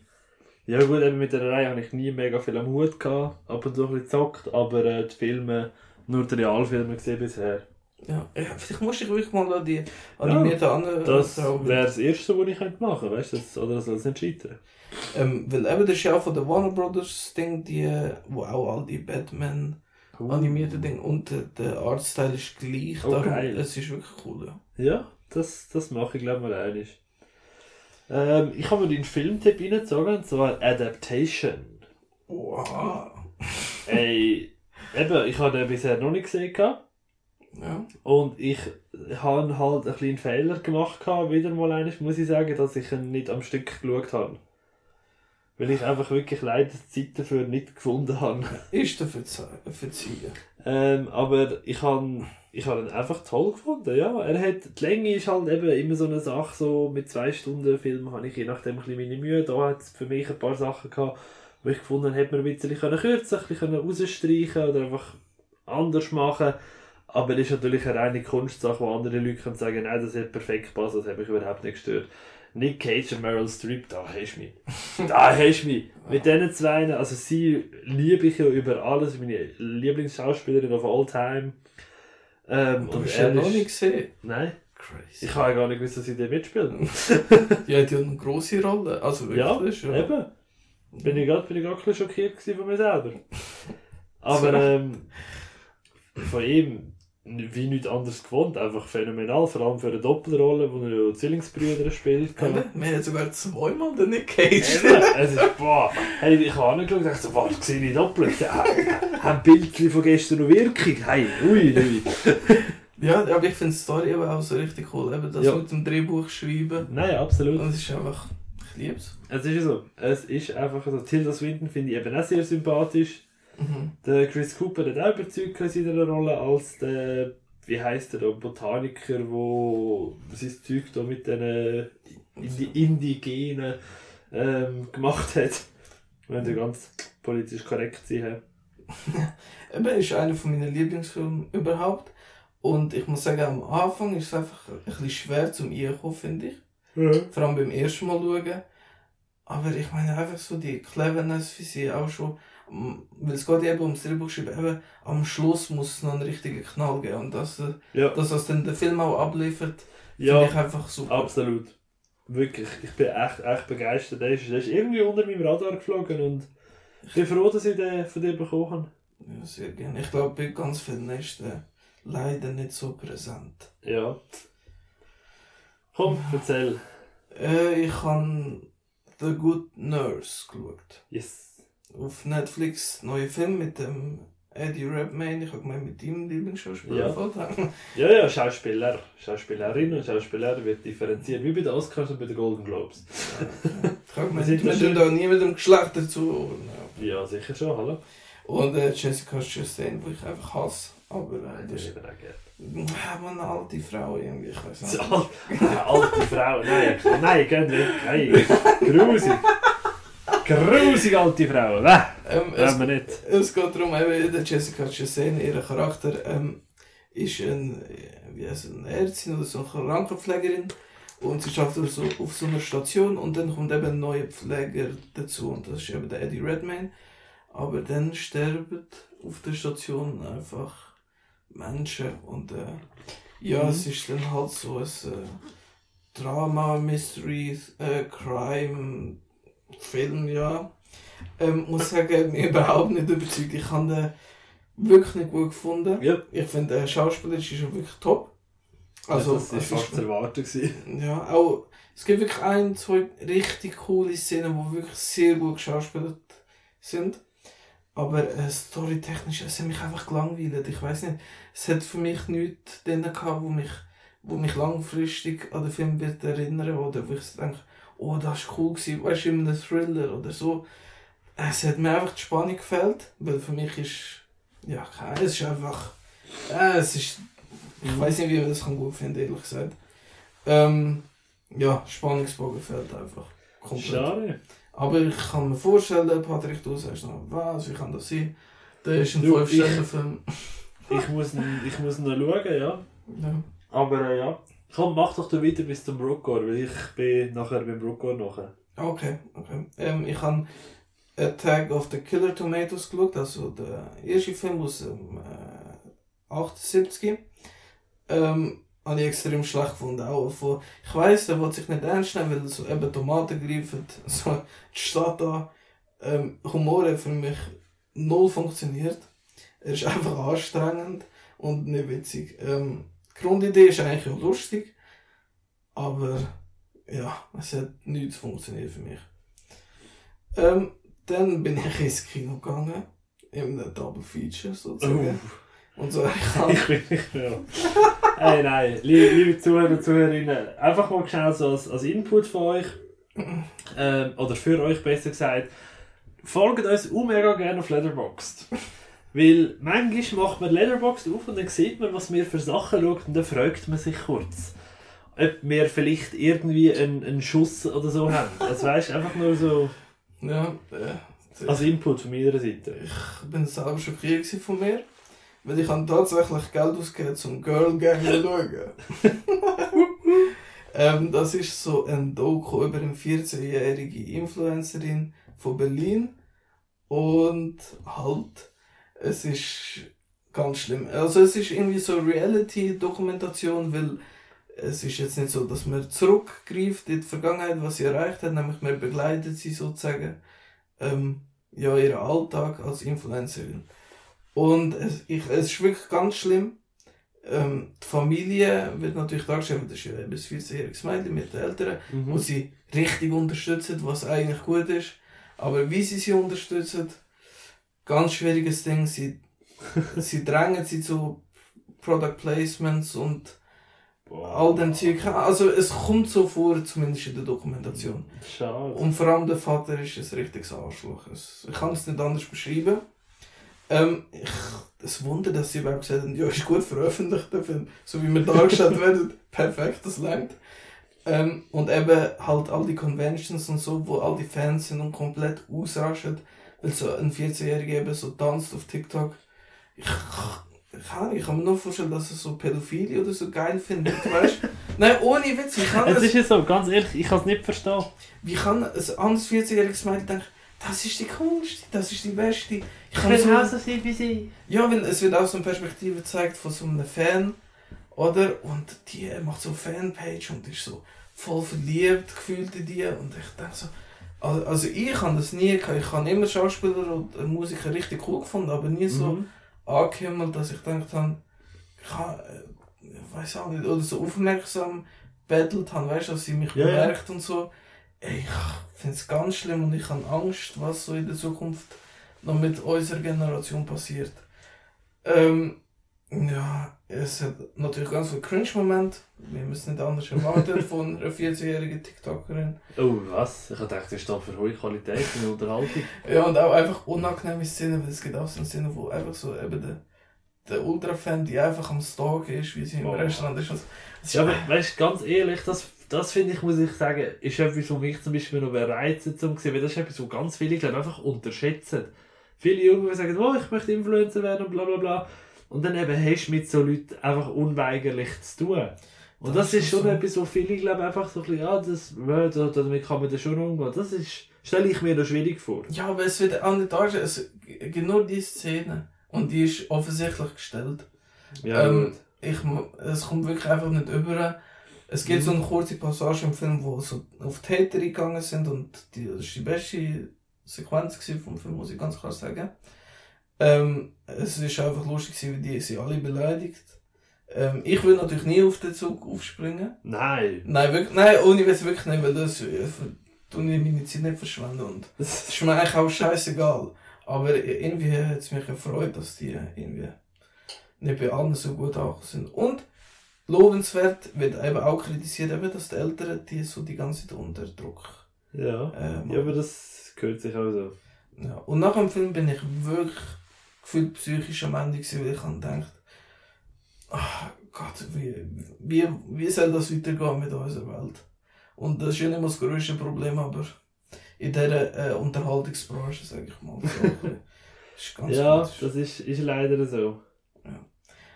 S1: Ja gut, eben mit der Reihe habe ich nie mega viel am Hut gehabt, ab und zu ein bisschen gezockt, aber äh, die Filme, nur die Realfilme gesehen bisher.
S2: Ja. <laughs> vielleicht muss ich wirklich mal an die animierten ja,
S1: Das wäre das Erste, was ich könnte machen könnte, weißt du, das- oder soll es nicht scheitern?
S2: ähm, Weil eben das ist ja auch von der Warner Brothers Ding, die, wo auch all die Batman animierten Dinge und der, der Artstyle ist gleich.
S1: Oh,
S2: darum, es ist wirklich cool. Ja.
S1: Ja, das, das mache ich glaube mal einig. Ähm, ich habe mir den Filmtipp reingezogen, und zwar Adaptation.
S2: Wow.
S1: Ey, eben, ich habe den bisher noch nicht gesehen gehabt.
S2: Ja.
S1: und ich habe halt einen kleinen Fehler gemacht gehabt, wieder mal eines, muss ich sagen, dass ich ihn nicht am Stück geschaut habe. Weil ich einfach wirklich leider die Zeit dafür nicht gefunden habe.
S2: Ist der Verziehen.
S1: Ähm, aber ich habe ich habe ihn einfach toll gefunden, ja. Er hat, die Länge ist halt eben immer so eine Sache, so mit zwei Stunden Film habe ich je nachdem ein bisschen meine Mühe. Da hat es für mich ein paar Sachen gehabt, wo ich gefunden habe, hätte man ein bisschen können kürzen ein bisschen können rausstreichen oder einfach anders machen. Aber das ist natürlich eine reine Kunstsache, wo andere Leute können sagen, nein, das hat perfekt gepasst, das hat mich überhaupt nicht gestört. Nick Cage und Meryl Streep, da hast du mich. <laughs> Da hast du mich. Mit diesen zwei, also sie liebe ich ja über alles, meine Lieblingsschauspielerin of all time. Ähm,
S2: Du
S1: und
S2: hast ja noch nicht gesehen.
S1: Nein,
S2: Crazy.
S1: ich habe ja gar nicht gewusst, dass sie da mitspielt. <laughs>
S2: Die hat ja eine grosse Rolle. Also
S1: ja,
S2: wirklich. Ja,
S1: eben. Bin ich gerade bin ich gerade ein bisschen schockiert von mir selber. <laughs> Aber ähm, von ihm, wie nichts anderes gewohnt, einfach phänomenal, vor allem für eine Doppelrolle, wo er ja Zwillingsbrüder spielt.
S2: Eben, Wir haben sogar zweimal den Nick Cage.
S1: Eben, es ist, boah, hey, ich habe angeschaut und dachte so, was, sehe ich doppelt? Ja, Haben Bildchen von gestern noch Wirkung? Hey, ui, ui.
S2: Ja, aber ich finde die Story eben auch so richtig cool. Eben das
S1: Ja.
S2: mit dem Drehbuch schreiben.
S1: Nein, absolut.
S2: Und es ist einfach. Ich liebe es.
S1: Es ist so, es ist einfach so, Tilda Swinton finde ich eben auch sehr sympathisch.
S2: Mhm.
S1: Der Chris Cooper hat auch überzeugt in seiner Rolle als der, wie heisst der, Botaniker, wo sein Zeug da mit den Indi Indigenen ähm, gemacht hat. Wenn der ganz politisch korrekt sein <laughs>
S2: Eben ist einer von meinen Lieblingsfilmen überhaupt. Und ich muss sagen, am Anfang ist es einfach ein bisschen schwer zum Einkommen, finde ich. Vor allem beim ersten Mal schauen. Aber ich meine einfach so die Cleverness, wie sie auch schon, weil es geht eben ums Drehbuch schreiben, eben am Schluss muss es noch einen richtigen Knall geben. Und das, äh,
S1: Ja,
S2: das was dann der Film auch abliefert, finde
S1: ja
S2: ich einfach super.
S1: absolut. Wirklich, ich bin echt, echt begeistert. Der ist, der ist irgendwie unter meinem Radar geflogen und ich bin froh, dass ich den von dir bekommen habe.
S2: Ja, sehr gerne. Ich glaube, bei ganz vielen ist der leider nicht so präsent.
S1: Ja. Komm, erzähl.
S2: Äh, ich kann The Good Nurse geschaut.
S1: Yes.
S2: Auf Netflix, neue Film mit dem Eddie Redmayne. Ich habe gemeint, mit ihm Lieblingsschauspieler.
S1: Ja. <laughs> Ja, ja, Schauspieler. Schauspielerin und Schauspieler wird differenziert, wie bei den Oscars und bei den Golden Globes.
S2: Ich habe gemeint, wir tun da nie mit dem Geschlecht dazu. Ja.
S1: Ja, sicher schon, hallo?
S2: Und äh, Jessica Chastain, die ich einfach hasse. Aber äh, das ist ja, man, eine alte Frau irgendwie, ich weiß <laughs> nicht.
S1: alt- Alte Frau, nein, nein, geht nicht. Hey, <laughs> grusig. Grusig alte Frau, ne?
S2: Ähm, es,
S1: wir nicht.
S2: es geht darum, eben, Jessica Chastain, ihr Charakter ähm, ist ein, wie heißt eine Ärztin oder so eine Krankenpflegerin und sie arbeitet auf so, auf so einer Station und dann kommt eben ein neuer Pfleger dazu und das ist eben der Eddie Redmayne. Aber dann sterben auf der Station einfach Menschen und äh, ja,
S1: Mhm.
S2: es ist dann halt so ein äh, Drama, Mystery, äh, Crime, Film, ja. Ähm, muss sagen, <laughs> mich überhaupt nicht überzeugt. Ich habe den wirklich nicht gut gefunden.
S1: Ja,
S2: Ich finde, der Schauspieler ist schon wirklich top. Also,
S1: das war
S2: es
S1: fast zu erwarten. gewesen.
S2: ja, auch, es gibt wirklich ein, zwei richtig coole Szenen, die wirklich sehr gut geschauspielt sind. Aber äh, storytechnisch, es hat mich einfach gelangweilt. Ich weiß nicht, es hat für mich nichts drin gehabt, wo mich, wo mich langfristig an den Film wird erinnern oder wo ich denke, oh, das war cool gewesen, weißt du, in einem Thriller oder so. Es hat mir einfach die Spannung gefällt, weil für mich ist, ja, keine- es ist einfach, äh, es ist, ich weiß nicht, wie man das kann gut finden, ehrlich gesagt. Ähm, ja, Spannungsbogen fehlt einfach. Komplett.
S1: Schade.
S2: Aber ich kann mir vorstellen, Patrick, du sagst noch, was, wie kann das sein? Der ist ein
S1: Du,
S2: 5-Sterne-Film.
S1: Ich muss, ihn- ich muss noch schauen, ja.
S2: Ja.
S1: Aber äh, ja. Komm, mach doch weiter bis zum Brookgore, weil ich bin nachher beim Brookgore nachher.
S2: Okay, okay. Ähm, ich habe Attack of the Killer Tomatoes geschaut, also der erste Film aus dem äh, 78. Ähm, habe ich extrem schlecht gefunden. Auch von, ich weiss, er wollte sich nicht ernst nehmen, weil er so eben Tomaten greifen, <laughs> so die Stadt an. Ähm, Humor hat für mich null funktioniert. Er ist einfach anstrengend und nicht witzig. Ähm, die Grundidee ist eigentlich auch lustig, aber ja, es hat nichts funktioniert für mich. Ähm, dann bin ich ins Kino gegangen, in einem Double Feature sozusagen. Und so, ich habe
S1: Ich bin nicht mehr. Hey, nein, liebe, liebe Zuhörer und Zuhörerinnen, einfach mal schnell so als, als Input von euch, ähm, oder für euch besser gesagt, folgt uns mega gerne auf Letterboxd. Weil manchmal macht man Letterboxd auf und dann sieht man, was wir für Sachen schauen und dann fragt man sich kurz, ob wir vielleicht irgendwie einen, einen Schuss oder so haben. Das weißt einfach nur so
S2: ja, äh,
S1: als Input von meiner Seite.
S2: ich bin selber schockiert von mir, weil ich habe tatsächlich Geld ausgegeben zum Girl Gang zu schauen. <laughs> ähm, das ist so ein Doku über eine 14-jährige Influencerin von Berlin und halt, es ist ganz schlimm. Also es ist irgendwie so Reality-Dokumentation, weil es ist jetzt nicht so, dass man zurückgreift in die Vergangenheit, was sie erreicht hat, nämlich man begleitet sie sozusagen ähm, ja, ihren Alltag als Influencerin. Und es, ich, es ist wirklich ganz schlimm. Ähm, die Familie wird natürlich dargestellt, das ist ja ein 14-jähriges Mädchen mit den Eltern, wo
S1: Mhm.
S2: sie richtig unterstützen, was eigentlich gut ist. Aber wie sie sie unterstützen, ganz schwieriges Ding. Sie, <laughs> sie drängen sie zu Product Placements und all dem Zeug. Also es kommt so vor, zumindest in der Dokumentation.
S1: Schade.
S2: Und vor allem der Vater ist ein richtiges Arschloch. Ich kann es nicht anders beschreiben. Ähm, ich, es Wunder, dass sie überhaupt gesagt haben, ja, ist gut veröffentlicht, der Film. So wie wir dargestellt <laughs> werden, perfekt, das langt. Ähm, und eben halt all die Conventions und so, wo all die Fans sind und komplett ausraschen, weil so ein 14-Jähriger eben so tanzt auf TikTok. Ich, ich, kann, ich kann mir nur vorstellen, dass er so Pädophilie oder so geil findet, weißt <laughs> Nein, ohne Witz, wie kann
S1: Es
S2: das
S1: ist ja so, ganz ehrlich, ich kann es nicht verstehen.
S2: wie kann ein anderes 14-jähriges Mädchen denken, das ist die coolste, das ist die beste. Ich
S1: Ich
S2: kann
S1: will
S2: so,
S1: genauso sein wie sie.
S2: ja, weil es wird aus so eine Perspektive gezeigt von so einem Fan, oder? Und die macht so eine Fanpage und ist so voll verliebt gefühlt in die. Und ich denke so, also ich kann das nie, gehabt. ich habe immer Schauspieler und Musiker richtig cool gefunden, aber nie so
S1: Mhm.
S2: angehimmelt, dass ich gedacht habe, ich kann, äh, ich weiß auch nicht, oder so aufmerksam bettelt habe, weißt du, dass sie mich
S1: Ja, ja.
S2: bemerkt und so. ich finde es ganz schlimm und ich habe Angst, was so in der Zukunft noch mit unserer Generation passiert. Ähm, ja, es hat natürlich ganz viele Cringe-Momente. Wir müssen nicht anders erwarten <laughs> von einer 14-jährigen TikTokerin.
S1: Oh, was? Ich dachte, das ist da für hohe Qualität in Unterhaltung.
S2: Ja, und auch einfach unangenehme Szenen, weil es gibt auch so Szenen, wo einfach so eben der, der Ultra-Fan, die einfach am Stalken ist, wie sie im
S1: Oh.
S2: Restaurant ist. Also,
S1: Ja, aber weißt du, ganz ehrlich, das, das finde ich, muss ich sagen, ist etwas, was mich zum Beispiel noch bereizt zum sehen, weil das ist etwas, was ganz viele, glaube einfach unterschätzen. Viele Jungen sagen, oh, ich möchte Influencer werden und bla bla bla. Und dann eben hast du mit so Leuten einfach unweigerlich zu tun. Und das,
S2: Das
S1: ist schon
S2: so.
S1: etwas, wo viele, glaube ich, einfach so ein bisschen, ja, das, ja, da- damit kann man da schon umgehen. Das ist, stelle ich mir da schwierig vor.
S2: Ja, aber es wird auch nicht dargestellt. Es gibt nur die Szene. Und die ist offensichtlich gestellt.
S1: Ja,
S2: Ähm, ich, es kommt wirklich einfach nicht über. Es gibt
S1: Mhm.
S2: so eine kurze Passage im Film, wo so auf die Hater gegangen sind und die, das war die beste Sequenz vom Film, muss ich ganz klar sagen. Ähm, es ist einfach lustig wie die sie alle beleidigt. Ähm, ich will natürlich nie auf den Zug aufspringen.
S1: Nein.
S2: Nein, wirklich, nein, ohne es wirklich nicht, weil das äh, tue ich meine Zeit nicht verschwenden und
S1: Das
S2: ist mir eigentlich auch scheißegal. Aber irgendwie hat es mich gefreut, dass die irgendwie nicht bei allen so gut angekommen sind. Und lobenswert wird eben auch kritisiert, eben, dass die Eltern die so die ganze Zeit unter Druck.
S1: ja.
S2: Ähm,
S1: ja, aber das gehört sich auch so.
S2: ja. Und nach dem Film bin ich wirklich gefühlt psychisch am Ende gewesen, weil ich habe gedacht, ach Gott, wie, wie, wie soll das weitergehen mit unserer Welt? Und das ist ja nicht mal das grösste Problem, aber in dieser äh, Unterhaltungsbranche, sage ich mal. So, <laughs>
S1: Ja,
S2: kritisch.
S1: das ist, ist leider so.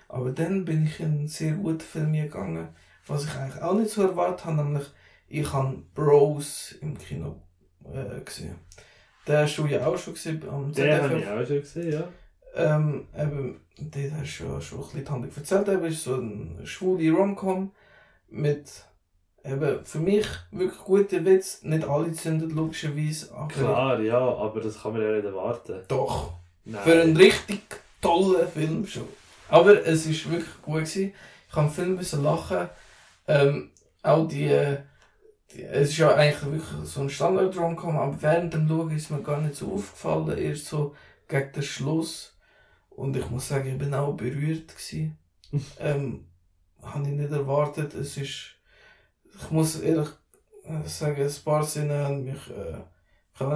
S2: Aber dann bin ich in einen sehr guten Film gegangen, was ich eigentlich auch nicht so erwartet habe, nämlich ich habe Bros im Kino äh, gesehen. Den hast du ja auch schon gesehen am
S1: Den habe
S2: ZDF.
S1: ich auch schon gesehen, ja.
S2: Ähm, eben, dort hast du ja schon ein bisschen die Handlung erzählt, eben, ist so ein schwule Rom-Com mit, eben, für mich wirklich guter Witz, nicht alle zünden logischerweise, aber
S1: Klar, ja, aber das kann man ja nicht erwarten.
S2: doch,
S1: Nein.
S2: für einen richtig tollen Film schon. Aber es ist wirklich gut gewesen, ich habe am Film müssen lachen, ähm, auch die, die, es ist ja eigentlich wirklich so ein standard rom aber während dem Schauen ist mir gar nicht so aufgefallen, erst so gegen den Schluss. Und ich muss sagen, ich bin auch berührt gewesen. <laughs> ähm, habe ich nicht erwartet. Es ist, ich muss ehrlich äh, sagen, ein paar Szenen haben mich, äh,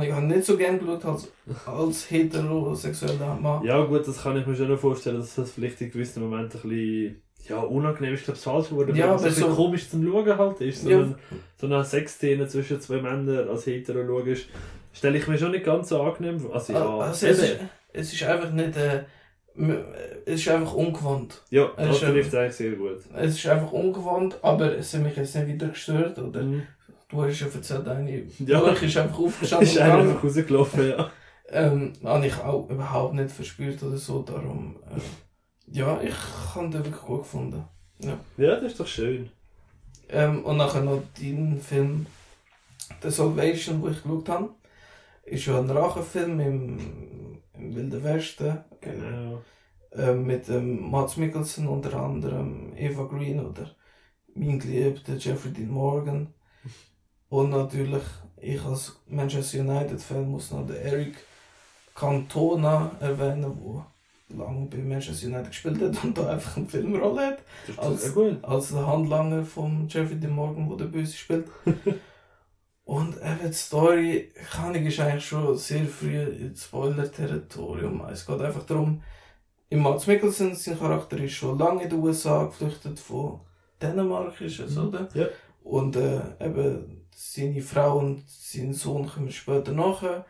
S2: ich habe nicht so gern geschaut als, als heterosexueller Mann.
S1: Ja gut, das kann ich mir schon vorstellen, dass das vielleicht in gewissen Momenten ein bisschen ja, unangenehm ist, glaube ich, das falsche Wort,
S2: Ja,
S1: aber ein bisschen
S2: so-
S1: komisch zum Schauen halt ist. So,
S2: Ja.
S1: eine, so eine Sexszene zwischen zwei Männern als hetero schaust, stelle ich mir schon nicht ganz so angenehm vor. Also ja,
S2: also es, ist, es ist einfach nicht, äh, es ist einfach ungewohnt.
S1: ja
S2: es
S1: das
S2: ist
S1: trifft eigentlich sehr gut.
S2: Es ist einfach ungewohnt, aber es hat mich jetzt nicht wieder gestört, oder?
S1: Mhm.
S2: Du hast ja erzählt, eine
S1: Ja.
S2: Lurch ist einfach aufgestanden <laughs>
S1: Ist einfach rausgelaufen, ja.
S2: Ähm, habe ich auch überhaupt nicht verspürt oder so, darum, äh, ja, ich habe den wirklich gut gefunden.
S1: Ja, das ist doch schön.
S2: Ähm, und nachher noch dein Film The Salvation, wo ich geschaut habe, ist ja ein Rachenfilm im, im Wilden Westen.
S1: Genau.
S2: Ähm, mit ähm, Mats Mikkelsen unter anderem, Eva Green oder mein geliebter Jeffrey Dean Morgan. Und natürlich, ich als Manchester United-Fan muss noch den Eric Cantona erwähnen, der lange bei Manchester United gespielt hat und da einfach eine Filmrolle hat.
S1: Das ist
S2: Als-
S1: gut.
S2: Als der Handlanger von Jeffrey Dean Morgan, der den Böse spielt. <laughs> Und eben die Story, kann ich, ist eigentlich schon sehr früh ins Spoiler-Territorium. Es geht einfach darum, im Mats Mikkelsen, sein Charakter ist schon lange in den USA geflüchtet von Dänemark, ist es,
S1: Mhm.
S2: oder?
S1: Ja.
S2: Und äh, eben seine Frau und sein Sohn kommen später nachher.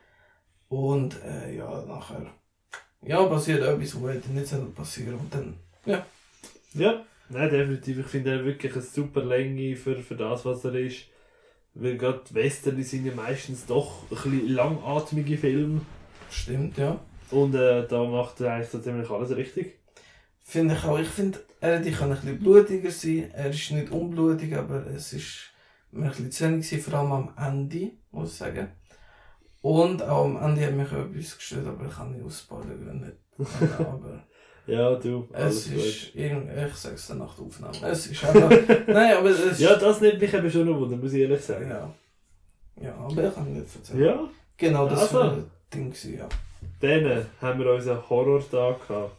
S2: Und äh, ja, nachher ja, passiert etwas, was hätte nicht passieren Und dann,
S1: Ja, nein, definitiv. Ich finde er wirklich eine super Länge für, für das, was er ist. Weil gerade Western sind ja meistens doch ein bisschen langatmige Filme.
S2: stimmt, ja.
S1: Und äh, da macht er eigentlich so ziemlich alles richtig.
S2: Finde ich auch. Ich finde, er die kann ein bisschen blutiger sein. Er ist nicht unblutig, aber es ist mir ein bisschen zu wenig gewesen, vor allem am Ende, muss ich sagen. Und auch am Ende hat mich etwas gestört, aber ich kann nicht ausbauen, nicht. <laughs> Aber
S1: Ja, du, alles
S2: es ist irgendwie, ich sag's dann nach der Aufnahme. Es ist einfach, <laughs> nein, aber es
S1: Ja, das nimmt mich eben schon noch wunder, muss ich ehrlich sagen.
S2: ja. Ja, aber ich kann nicht erzählen.
S1: Ja,
S2: Genau, das
S1: Also.
S2: war ein Ding, ja.
S1: dann haben wir unseren Horror-Tag gehabt.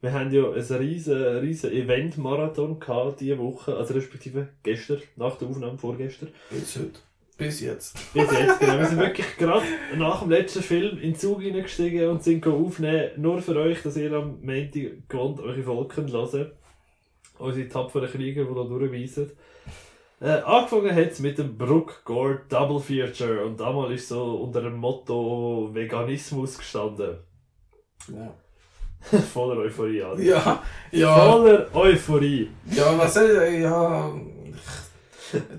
S1: Wir haben ja ein riesen, riesen Event-Marathon gehabt diese Woche, also respektive gestern, nach der Aufnahme vorgestern.
S2: Bis heute. Bis jetzt.
S1: Bis jetzt, genau. Wir sind wirklich gerade nach dem letzten Film in den Zug hineingestiegen und sind aufnehmen, nur für euch, dass ihr am Montag gewohnt eure Volken hören Unsere tapferen Krieger, die da durchweisen. Äh, angefangen hat es mit dem Brook Gore Double Feature und damals ist so unter dem Motto Veganismus gestanden.
S2: Ja. <laughs>
S1: Voller Euphorie, also.
S2: Ja, ja,
S1: Voller Euphorie.
S2: ja, was soll ich, ja,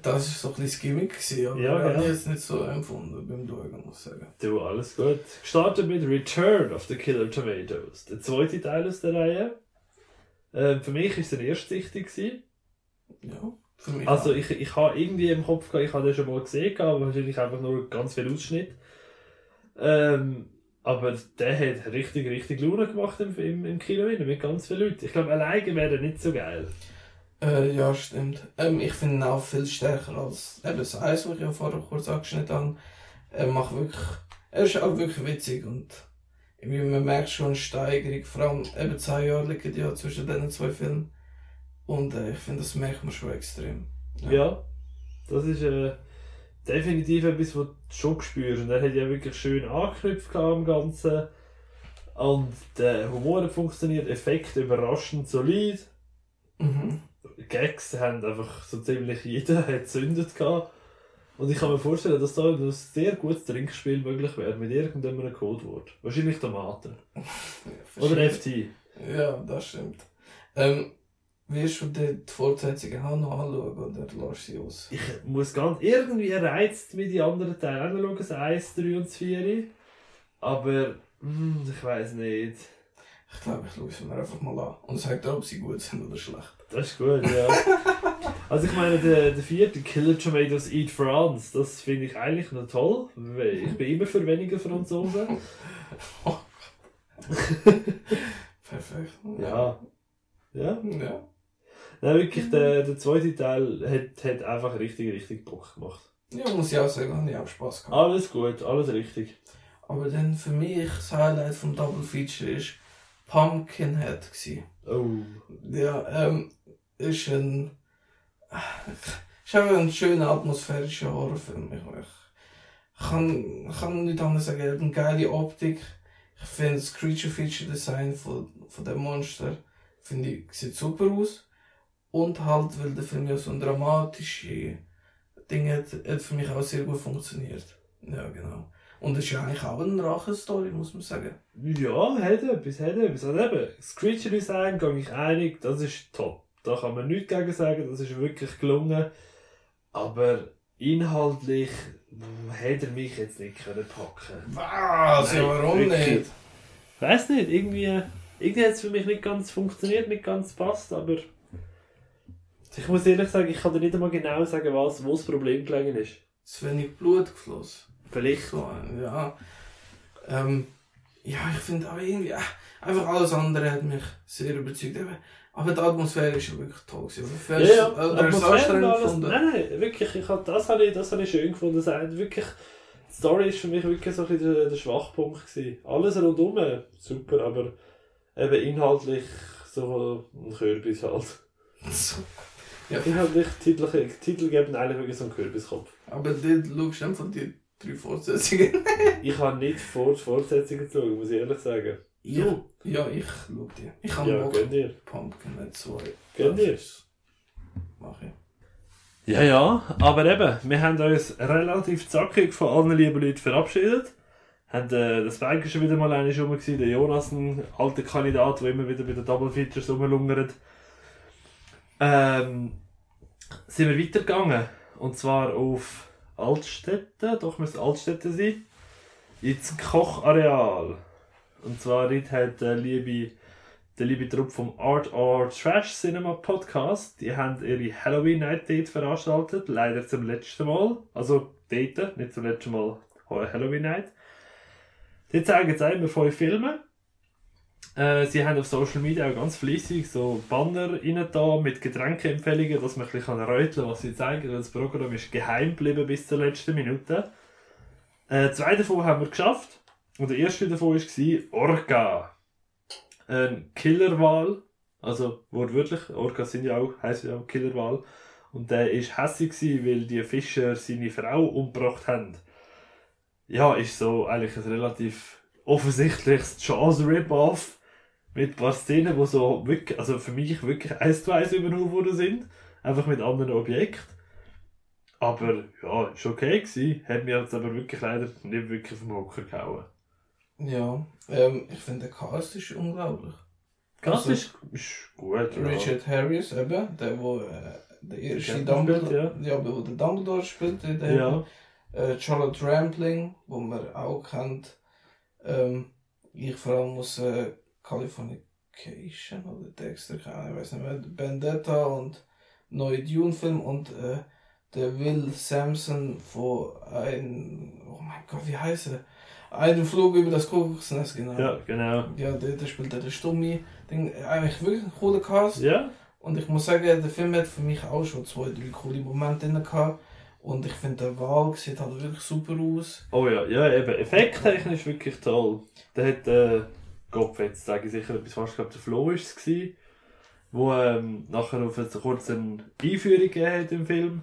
S2: das war so ein bisschen das Gimmick, gewesen, aber
S1: Ja,
S2: ich jetzt nicht so empfunden beim Schauen, muss ich sagen.
S1: Du, alles gut. Gestartet mit Return of the Killer Tomatoes. Der zweite Teil aus der Reihe. Ähm, für mich war es der erste Sichtung. gewesen.
S2: Ja, für mich
S1: Also ich, ich habe irgendwie im Kopf ich habe den schon mal gesehen, aber wahrscheinlich einfach nur ganz viel Ausschnitt. Ähm, aber der hat richtig, richtig Laune gemacht im, im, im Kino mit ganz vielen Leuten. Ich glaube, alleine wäre er nicht so geil.
S2: Äh, ja, stimmt. Ähm, ich finde ihn auch viel stärker als eben das Eis, was ich ja vorher kurz angeschnitten habe. Er macht wirklich, er ist auch wirklich witzig und irgendwie, man merkt schon eine Steigerung, vor allem eben zwei Jahre liegen ja zwischen diesen zwei Filmen. Und äh, ich finde, das merkt man schon extrem.
S1: Ja, das ist äh, definitiv etwas, was du schon spürst. Und er hat ja wirklich schön angeknüpft am Ganzen. Und der Humor funktioniert, Effekte überraschend solid.
S2: Mhm.
S1: Gags haben einfach so ziemlich jeder hat gezündet gehabt. Und ich kann mir vorstellen, dass da ein sehr gutes Trinkspiel möglich wäre mit irgendeinem Codewort. Wahrscheinlich Tomaten. Oder FT.
S2: Ja, das stimmt. Ähm, wirst du die, die Fortsetzungen auch noch anschauen oder lässt du sie aus?
S1: Ich muss ganz irgendwie reizt mit die anderen Teile anschauen, das 1, 3 und das 4. Aber hm, ich weiß nicht.
S2: Ich glaube, ich schaue sie mir einfach mal an und sage dir, ob sie gut sind oder schlecht.
S1: Das ist gut, ja. <laughs> also ich meine, der, der vierte Killer Tomatoes Eat France, das finde ich eigentlich noch toll. weil Ich bin immer für weniger Franzosen.
S2: Perfekt. <laughs>
S1: Ja. Ja.
S2: Ja.
S1: Nein, wirklich, der, der zweite Teil hat, hat einfach richtig, richtig Bock gemacht.
S2: Ja, muss ich auch sagen, habe ich auch Spaß gehabt.
S1: Alles gut, alles richtig.
S2: Aber dann für mich das Highlight vom Double Feature ist Pumpkinhead gewesen.
S1: Oh.
S2: Ja, ähm, ist ein, ist einfach ein schöner atmosphärischer Horrorfilm. Ich, ich kann, kann nicht anders sagen, er hat eine geile Optik. Ich finde das Creature Feature Design von, von dem Monster, finde ich, sieht super aus. Und halt, weil der Film ja so ein dramatische Ding hat, hat für mich auch sehr gut funktioniert. Ja, genau. Und es ist ja eigentlich auch eine Rache-Story, muss man sagen.
S1: Ja, hat etwas, hat etwas. Also eben, das Creature Design, gehe ich einig, das ist top. Da kann man nichts gegen sagen, das ist wirklich gelungen. Aber inhaltlich hätte er mich jetzt nicht können packen
S2: Was?
S1: Nein,
S2: ja, warum
S1: wirklich.
S2: nicht?
S1: Weiß nicht, irgendwie, irgendwie hat es für mich nicht ganz funktioniert, nicht ganz passt, aber ich muss ehrlich sagen, ich kann dir nicht einmal genau sagen, was, wo das Problem gelegen ist.
S2: Zu wenig Blut geflossen.
S1: Vielleicht.
S2: So, ja. Ähm, ja, ich finde auch irgendwie, äh, einfach alles andere hat mich sehr überzeugt. Eben. Aber die Atmosphäre ist ja wirklich toll. Oder
S1: Ja, ja,
S2: oder du
S1: und
S2: anstrengend
S1: alles.
S2: gefunden?
S1: Nein, nein, wirklich, ich hab, das habe ich, das habe ich schön gefunden. Das hat wirklich, die Story ist für mich wirklich so ein bisschen der, der Schwachpunkt gewesen. Alles rundum, super, aber eben inhaltlich so ein Kürbis halt. <laughs>
S2: Ja,
S1: Inhaltlich, Titel, Titel geben eigentlich wirklich so einen Kürbiskopf.
S2: aber dort schaust du einfach die drei Fortsetzungen.
S1: Ich habe nicht vor die Fortsetzung gezogen, muss ich ehrlich sagen.
S2: Ja, ja, ich schau die. Ich habe
S1: Ja,
S2: Bock.
S1: dir.
S2: Pumpkin 2.
S1: Gönn dir.
S2: Mach ich.
S1: Ja, ja, aber eben, wir haben uns relativ zackig von allen lieben Leuten verabschiedet. Haben, äh, das Bike schon wieder mal eine rum gewesen, der Jonas, ein alter Kandidat, der immer wieder bei den Double Features rumlungert. Ähm, sind wir weitergegangen. Und zwar auf Altstädte, doch müsste Altstädte sein. Ins Kochareal. Und zwar dort hat der liebe, der liebe Trupp vom Art or Trash Cinema Podcast, die haben ihre Halloween Night dort veranstaltet, leider zum letzten Mal. Also dort, nicht zum letzten Mal Halloween Night. Dort zeigen sie immer fünf Filme. Äh, sie haben auf Social Media auch ganz fließig so Banner rein da mit Getränkeempfehlungen, dass man ein bisschen räuteln kann, was sie zeigen. Das Programm ist geheim geblieben bis zur letzten Minute. Äh, zwei davon haben wir geschafft. Und der erste davon war Orca. Ein Killerwal. Also wortwörtlich. Orcas sind ja auch, heißen ja auch Killerwal. Und der war hässlich, weil die Fischer seine Frau umgebracht haben. Ja, ist so eigentlich ein relativ offensichtliches Chance-Rip-Off mit ein paar Szenen, die so wirklich, also für mich wirklich eins zu eins übernommen worden sind. Einfach mit anderen Objekten. Aber ja, ist okay gewesen. Hat mir jetzt aber wirklich leider nicht wirklich vom Hocker gehauen.
S2: Ja, ähm, ich finde der Cast ist unglaublich.
S1: Das
S2: Also,
S1: ist, ist gut, ja.
S2: Richard Harris, eben, der, wo äh, der erste Dumbledore,
S1: spielt,
S2: ja. aber wo der Dumbledore spielt, der
S1: Ja,
S2: äh, Charlotte Rampling, wo man auch kennt. Ähm, ich vor allem aus äh, Californication oder Dexter, keine Ahnung, ich weiß nicht mehr, Vendetta und neue Dune-Film und äh, der Will Sampson von ein, oh mein Gott, wie heißt er? Einen Flug über das Kuckucksnest, genau.
S1: ja, genau.
S2: Ja, der, der spielt der Stummi. Ding, eigentlich wirklich ein cooler Cast.
S1: Ja,
S2: Und ich muss sagen, der Film hat für mich auch schon zwei, drei coole Momente drin gehabt. Und ich finde, der Wahl sieht halt wirklich super aus.
S1: oh ja, ja, eben. Effekttechnisch wirklich toll. Der hat, äh, Gott, jetzt sage ich sicher etwas falsch, ich glaube, der Flo war es, wo ähm, nachher auf eine kurze Einführung gegeben hat im Film,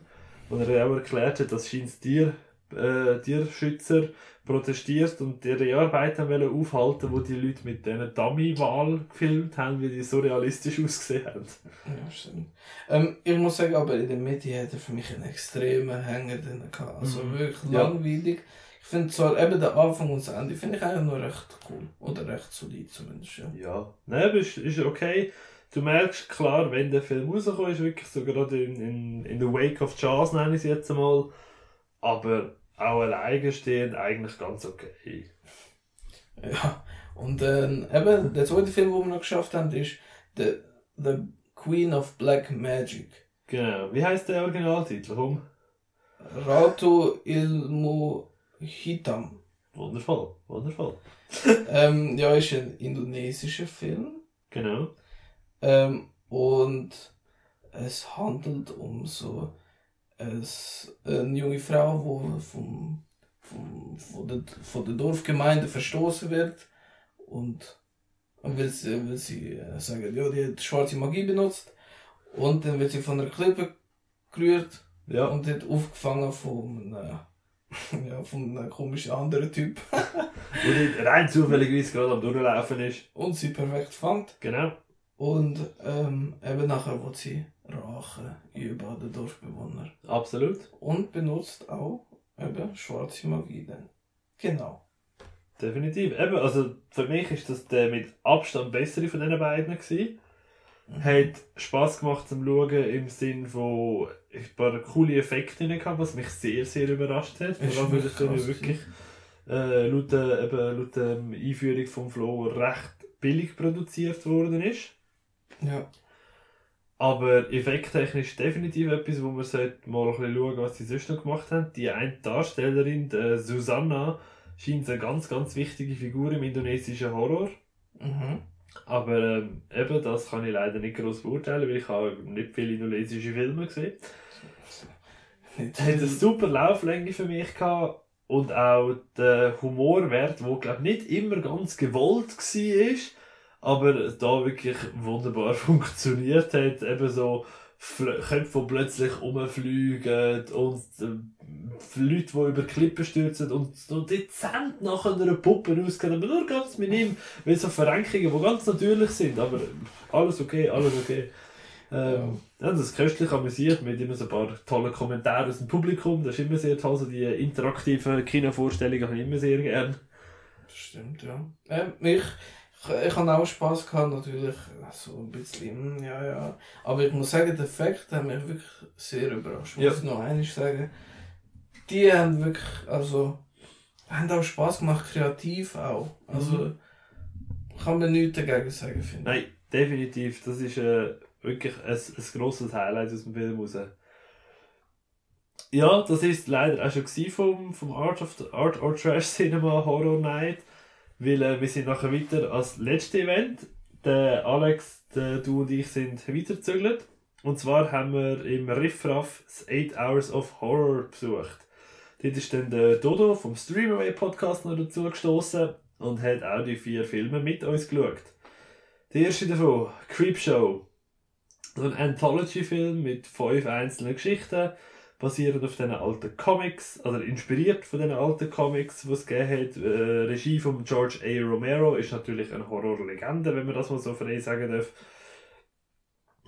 S1: wo er auch erklärt hat, dass scheint Tier, äh, Tierschützer protestiert und ihre Arbeit haben wollen aufhalten, wo die Leute mit diesen Dummy-Wahl gefilmt haben, wie die so realistisch ausgesehen haben.
S2: Ja, stimmt. Ähm, ich muss sagen, aber in der Mitte hat er für mich einen extremen Hänger drin gehabt. Also
S1: Mhm.
S2: wirklich
S1: Ja.
S2: langweilig. Ich finde zwar eben den Anfang und das Ende finde ich eigentlich noch recht cool. Oder recht solid zumindest, ja.
S1: Ja, nein, aber ist, ist okay. Du merkst klar, wenn der Film rauskommt, ist wirklich so gerade in, in, in the wake of Jazz, nenne ich es jetzt einmal. Aber auch alleine stehend eigentlich ganz okay.
S2: Ja, und ähm, eben, der zweite Film, den wir noch geschafft haben, ist The, The Queen of Black Magic.
S1: Genau. Wie heißt der Originaltitel? Komm.
S2: Ratu Ilmu Hitam.
S1: Wundervoll, wundervoll. <laughs>
S2: ähm, ja, ist ein indonesischer Film.
S1: Genau.
S2: Ähm, und es handelt um so eine junge Frau, die vom, vom, von, der, von der Dorfgemeinde verstoßen wird und und will sie, will sie äh, sagen, ja, die hat schwarze Magie benutzt und dann wird sie von der Klippe gerührt
S1: Ja.
S2: und wird aufgefangen von einem, <laughs> ja, von einem komischen anderen Typ <laughs>
S1: die rein zufälligerweise gerade am Durchlaufen ist.
S2: und sie perfekt fand.
S1: Genau.
S2: Und ähm, eben nachher wird sie Rache über den Dorfbewohner.
S1: Absolut.
S2: Und benutzt auch eben schwarze Magie dann. Genau.
S1: Definitiv. Eben, also für mich ist das der mit Abstand bessere von diesen beiden gewesen. Hat Spass gemacht zum Schauen im Sinn von ein paar coole Effekte drin gehabt, was mich sehr, sehr überrascht hat. Vor allem, weil
S2: krass
S1: wirklich äh, laut, der- eben, laut der Einführung vom Flo recht billig produziert worden ist.
S2: Ja.
S1: Aber effekttechnisch definitiv etwas, wo man sollte mal ein bisschen schauen, was sie sonst noch gemacht haben. Die eine Darstellerin, die Susanna, scheint eine ganz, ganz wichtige Figur im indonesischen Horror.
S2: Mhm.
S1: Aber ähm, eben, das kann ich leider nicht groß beurteilen, weil ich habe nicht viele indonesische Filme gesehen. Hat eine super Lauflänge für mich gehabt und auch der Humorwert, der glaube nicht immer ganz gewollt war, aber da wirklich wunderbar <laughs> funktioniert hat. Eben so Köpfe, die plötzlich rumfliegen und äh, Leute, die über Klippen stürzen und so dezent nach einer Puppe rausgehen, aber nur ganz minim, weil so Verrenkungen, die ganz natürlich sind, aber alles okay, alles okay. Ähm, ja. das ist köstlich amüsiert mit immer so ein paar tollen Kommentaren aus dem Publikum. Das ist immer sehr toll, so die interaktiven Kinovorstellungen habe ich immer sehr gern.
S2: Das stimmt, ja. Ähm, ich, ich, ich habe auch Spass gehabt, natürlich. So ein bisschen, hm, ja, ja. Aber ich muss sagen, der Effekt hat mich wirklich sehr überrascht.
S1: Ja.
S2: Muss ich noch eines sagen. Die haben wirklich, also, haben auch Spass gemacht, kreativ auch. Also, kann man nichts dagegen sagen, finde ich.
S1: Nein, definitiv. Das ist äh, wirklich ein, ein grosses Highlight aus dem Film raus. Ja, das ist leider auch schon vom, vom Art, of the, Art or Trash Cinema Horror Night. Weil äh, wir sind nachher weiter als letztes Event. Der Alex, der, du und ich sind weitergezügelt. Und zwar haben wir im Riffraff das 8 Hours of Horror besucht. Dort ist dann der Dodo vom Streamaway Podcast noch dazu gestoßen und hat auch die vier Filme mit uns geschaut. Der erste davon, Creepshow. So ein Anthology-Film mit fünf einzelnen Geschichten, basierend auf diesen alten Comics, oder inspiriert von den alten Comics, die es gegeben hat. Äh, Regie von George A. Romero ist natürlich eine Horrorlegende, wenn man das mal so frei sagen darf.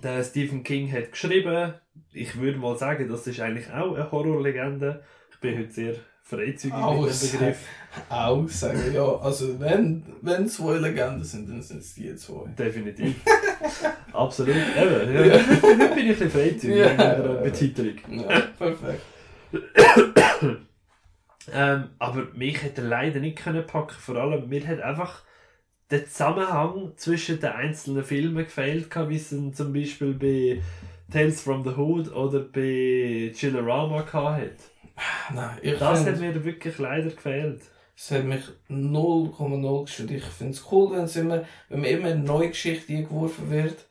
S1: Der Stephen King hat geschrieben, ich würde mal sagen, das ist eigentlich auch eine Horrorlegende. Ich bin heute sehr freizügig
S2: Aus.
S1: mit dem Begriff.
S2: Auch sagen, ja. Also, wenn, wenn zwei Legenden sind, dann sind es die zwei.
S1: Definitiv. <laughs> <laughs> Absolut. Eben, ja. Heute <laughs> bin ich ein bisschen freizügig
S2: Ja.
S1: mit meiner Betitelung.
S2: Ja, perfekt. <coughs>
S1: Ähm, aber mich hätte er leider nicht können packen. Vor allem, mir hat einfach der Zusammenhang zwischen den einzelnen Filmen gefehlt, wie es zum Beispiel bei Tales from the Hood oder bei Chillerama gehabt hat.
S2: Nein,
S1: Das
S2: find-
S1: hat mir wirklich leider gefehlt.
S2: Es hat mich 0,0 gestört. Ich finde es cool, wenn, es immer, wenn man immer eine neue Geschichte eingeworfen wird.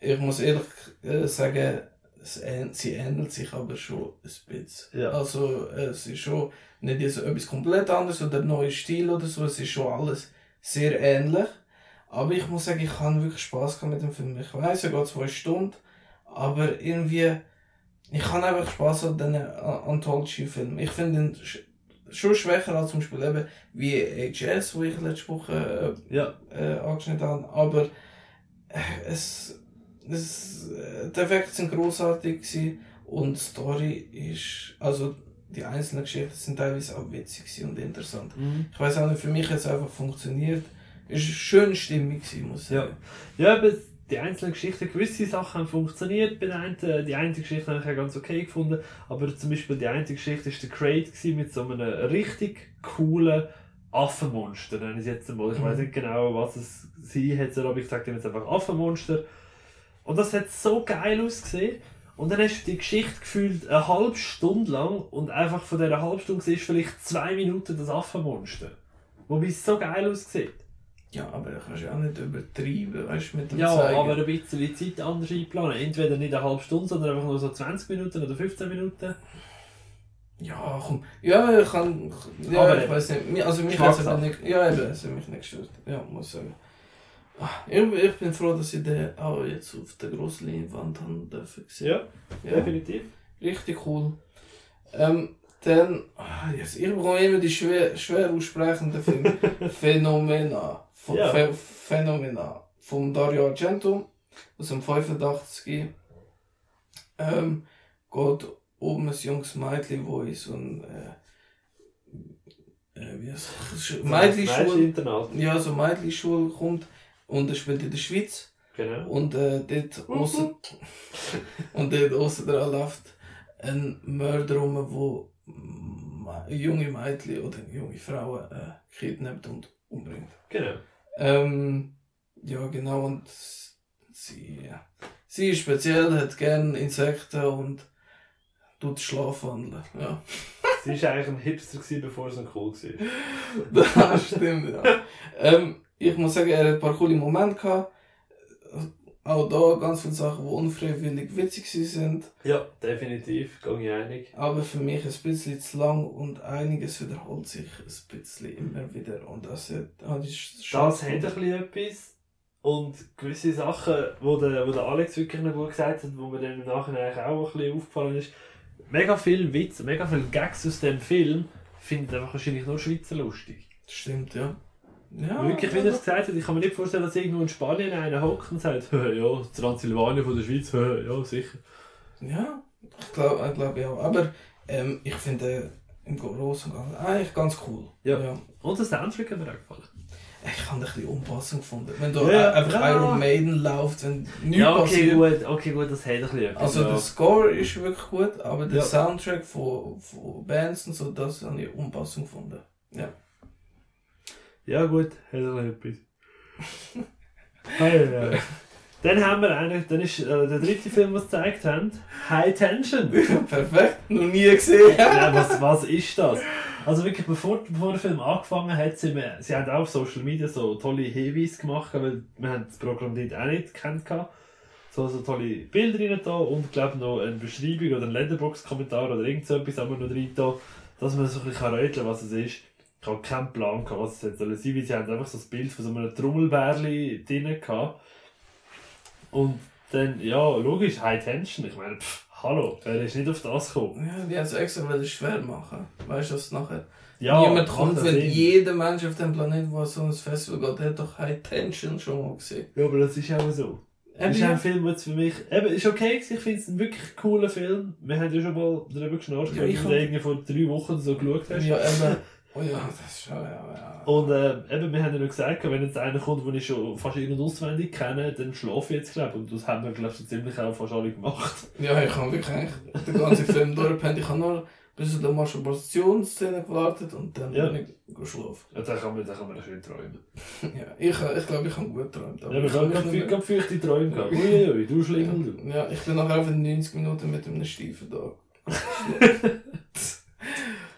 S2: Ich muss ehrlich äh, sagen, es, ähn- sie ähnelt sich aber schon ein bisschen.
S1: Ja.
S2: Also äh, es ist schon nicht jetzt etwas komplett anderes oder ein neuer Stil oder so. Es ist schon alles sehr ähnlich. Aber ich muss sagen, ich habe wirklich Spaß gehabt mit dem Film. Ich weiß, er geht zwei Stunden, aber irgendwie, ich habe einfach Spaß an diesen Anthology-Filmen. Ich finde ihn schon schwächer als zum Beispiel eben wie HS, wo ich letzte Woche
S1: Ja,
S2: äh, äh, angeschnitten habe. Aber äh, es, es, äh, die Effekte sind großartig gewesen und die Story ist, also die einzelnen Geschichten sind teilweise auch witzig und interessant.
S1: mhm.
S2: Ich weiß auch nicht, für mich hat es einfach funktioniert. Es war schön stimmig, gewesen, muss ich
S1: Ja.
S2: sagen.
S1: Ja, aber die einzelnen Geschichten, gewisse Sachen haben funktioniert. Bei einen, die eine Geschichte habe ich ganz okay gefunden. Aber zum Beispiel die eine Geschichte war der Crate mit so einem richtig coolen Affenmonster. Nenne ich es jetzt mal. Ich
S2: Mhm.
S1: weiß nicht genau, was es sein hat, aber ich sage dem jetzt einfach Affenmonster. Und das hat so geil ausgesehen. Und dann hast du die Geschichte gefühlt eine halbe Stunde lang und einfach von dieser halben Stunde siehst du vielleicht zwei Minuten das Affenmonster. Wobei es so geil aussieht.
S2: Ja, aber da kannst du ja auch nicht übertreiben, weißt du, mit dem
S1: Ja,
S2: Zeigen.
S1: aber ein bisschen die Zeit anders einplanen. Entweder nicht eine halbe Stunde, sondern einfach nur so 20 Minuten oder 15 Minuten.
S2: Ja, komm. Ja, ich kann. Ja,
S1: Aber
S2: ich weiß nicht. Also, mich hat es nicht. Ja, eben, es hat mich nicht gestört. Ja, muss ich sagen. Ah, Ich, ich bin froh, dass ich den auch jetzt auf der grossen Leinwand haben dürfen.
S1: Ja,
S2: Ja,
S1: definitiv.
S2: richtig cool. Ähm, dann, ah, jetzt, ich bekomme immer die schwer, schwer aussprechenden. <laughs> Phänomena. Von,
S1: Ja.
S2: Ph Phänomena. Von Dario Argento. Aus dem 85. Ähm, geht um ein junges Mädchen, wo in so ein, äh, äh, wie heißt? Mädchenschule,
S1: Mädcheninternat.
S2: ja, so Mädchenschule kommt und er spielt in der Schweiz.
S1: Genau.
S2: Und äh, dort aussen, <laughs> und dort aussen dran läuft ein Mörder rum, wo junge Mädchen oder junge Frauen äh, kidnappt und umbringt.
S1: Genau.
S2: Ähm, ja, genau, und sie, sie ist speziell, hat gern Insekten und tut Schlafwandeln. Ja,
S1: Sie war eigentlich ein Hipster, gewesen, bevor sie ein cool war. <laughs>
S2: das stimmt, ja. ähm, ich muss sagen, er hat ein paar coole Momente gehabt. Auch da ganz viele Sachen, die unfreiwillig witzig sind.
S1: Ja, definitiv. Gehe ich einig.
S2: Aber für mich ein bisschen zu lang und einiges wiederholt sich ein bisschen immer wieder. Und das hat, das ist
S1: Das hat ein bisschen etwas. Und gewisse Sachen, wo der, wo der Alex wirklich noch gut gesagt hat, wo mir dann im Nachhinein auch ein bisschen aufgefallen ist, mega viel Witz, mega viel Gags aus dem Film findet einfach wahrscheinlich nur Schweizer lustig.
S2: Stimmt, ja. Ja,
S1: Wirklich, wie er es gesagt hat, ich kann mir nicht vorstellen, dass irgendwo in Spanien einer hockt und sagt, <laughs> ja, Transsilvanien von der Schweiz, <laughs> ja, sicher.
S2: Ja, ich glaube ich glaub, ja. Aber ähm, ich finde äh, im Großen und Ganzen eigentlich ganz cool.
S1: Ja. Und der Soundtrack hat mir auch gefallen.
S2: Ich habe ein bisschen unpassend gefunden. Wenn da
S1: Ja,
S2: äh, einfach
S1: ja.
S2: Iron Maiden läuft, wenn nichts
S1: Ja, okay,
S2: passiert.
S1: gut, okay, gut, das hat ein bisschen.
S2: Also
S1: ja.
S2: der Score ist wirklich gut, aber der
S1: Ja.
S2: Soundtrack von, von Bands und so, das habe ich unpassend gefunden. Ja.
S1: Ja, gut, hat bisschen etwas. Hey, ja. Dann haben wir eigentlich, dann ist äh, der dritte Film, den sie gezeigt haben, High Tension. <laughs>
S2: Perfekt, noch nie gesehen.
S1: ja, was, was ist das? Also wirklich, bevor, bevor der Film angefangen hat, sie, sie haben auch auf Social Media so tolle Hinweise gemacht, weil wir haben das Programm dort auch nicht gekannt. So, so tolle Bilder rein da und glaube noch eine Beschreibung oder ein Letterbox-Kommentar oder irgend so etwas haben wir noch rein da, dass man so ein bisschen rätseln kann, was es ist. Ich habe keinen Plan gehabt, was es jetzt soll sein, weil sie haben einfach so das Bild von so einem Trommelbärli drin gehabt. Und dann, ja, logisch, High Tension. Ich meine, pff, hallo, wer ist nicht auf das gekommen?
S2: Ja, die haben es extra wollen schwer machen. Weißt du, was nachher
S1: Ja,
S2: niemand kommt, weil jeder Mensch auf dem Planeten, der so ein Festival geht, der hat doch High Tension schon mal gesehen.
S1: Ja, aber das ist auch so. Das
S2: Eben,
S1: ist
S2: ja.
S1: ein Film, der für mich, eben, ist okay ich finde es einen wirklich coolen Film. Wir haben ja schon mal darüber geschnarcht,
S2: Ja,
S1: weil
S2: ich
S1: du den vor drei Wochen so geschaut hast.
S2: Ja, eben. <laughs> Oh ja, das ist ja, ja, ja.
S1: Und äh, eben, wir haben ja noch gesagt, wenn jetzt einer kommt, den ich schon fast in- und auswendig kenne, dann schlafe ich jetzt, glaube ich. Und das haben wir, glaube ich, so ziemlich auch fast alle gemacht.
S2: Ja, ich habe wirklich eigentlich den ganzen Film durchgepennt. Ich habe nur bis zu der Masturbationsszene gewartet und dann
S1: Ja.
S2: bin ich geschlafen.
S1: Ja, dann kann man, dann kann man schön träumen. <laughs>
S2: Ja, ich, ich glaube, ich habe gut geträumt.
S1: Ja,
S2: aber ich
S1: ich habe
S2: nicht
S1: gerade feuchte Träume gehabt. Uiuiui, du du.
S2: mehr- ja, ich bin nachher auf 90 Minuten mit einem Stiefen <laughs> da.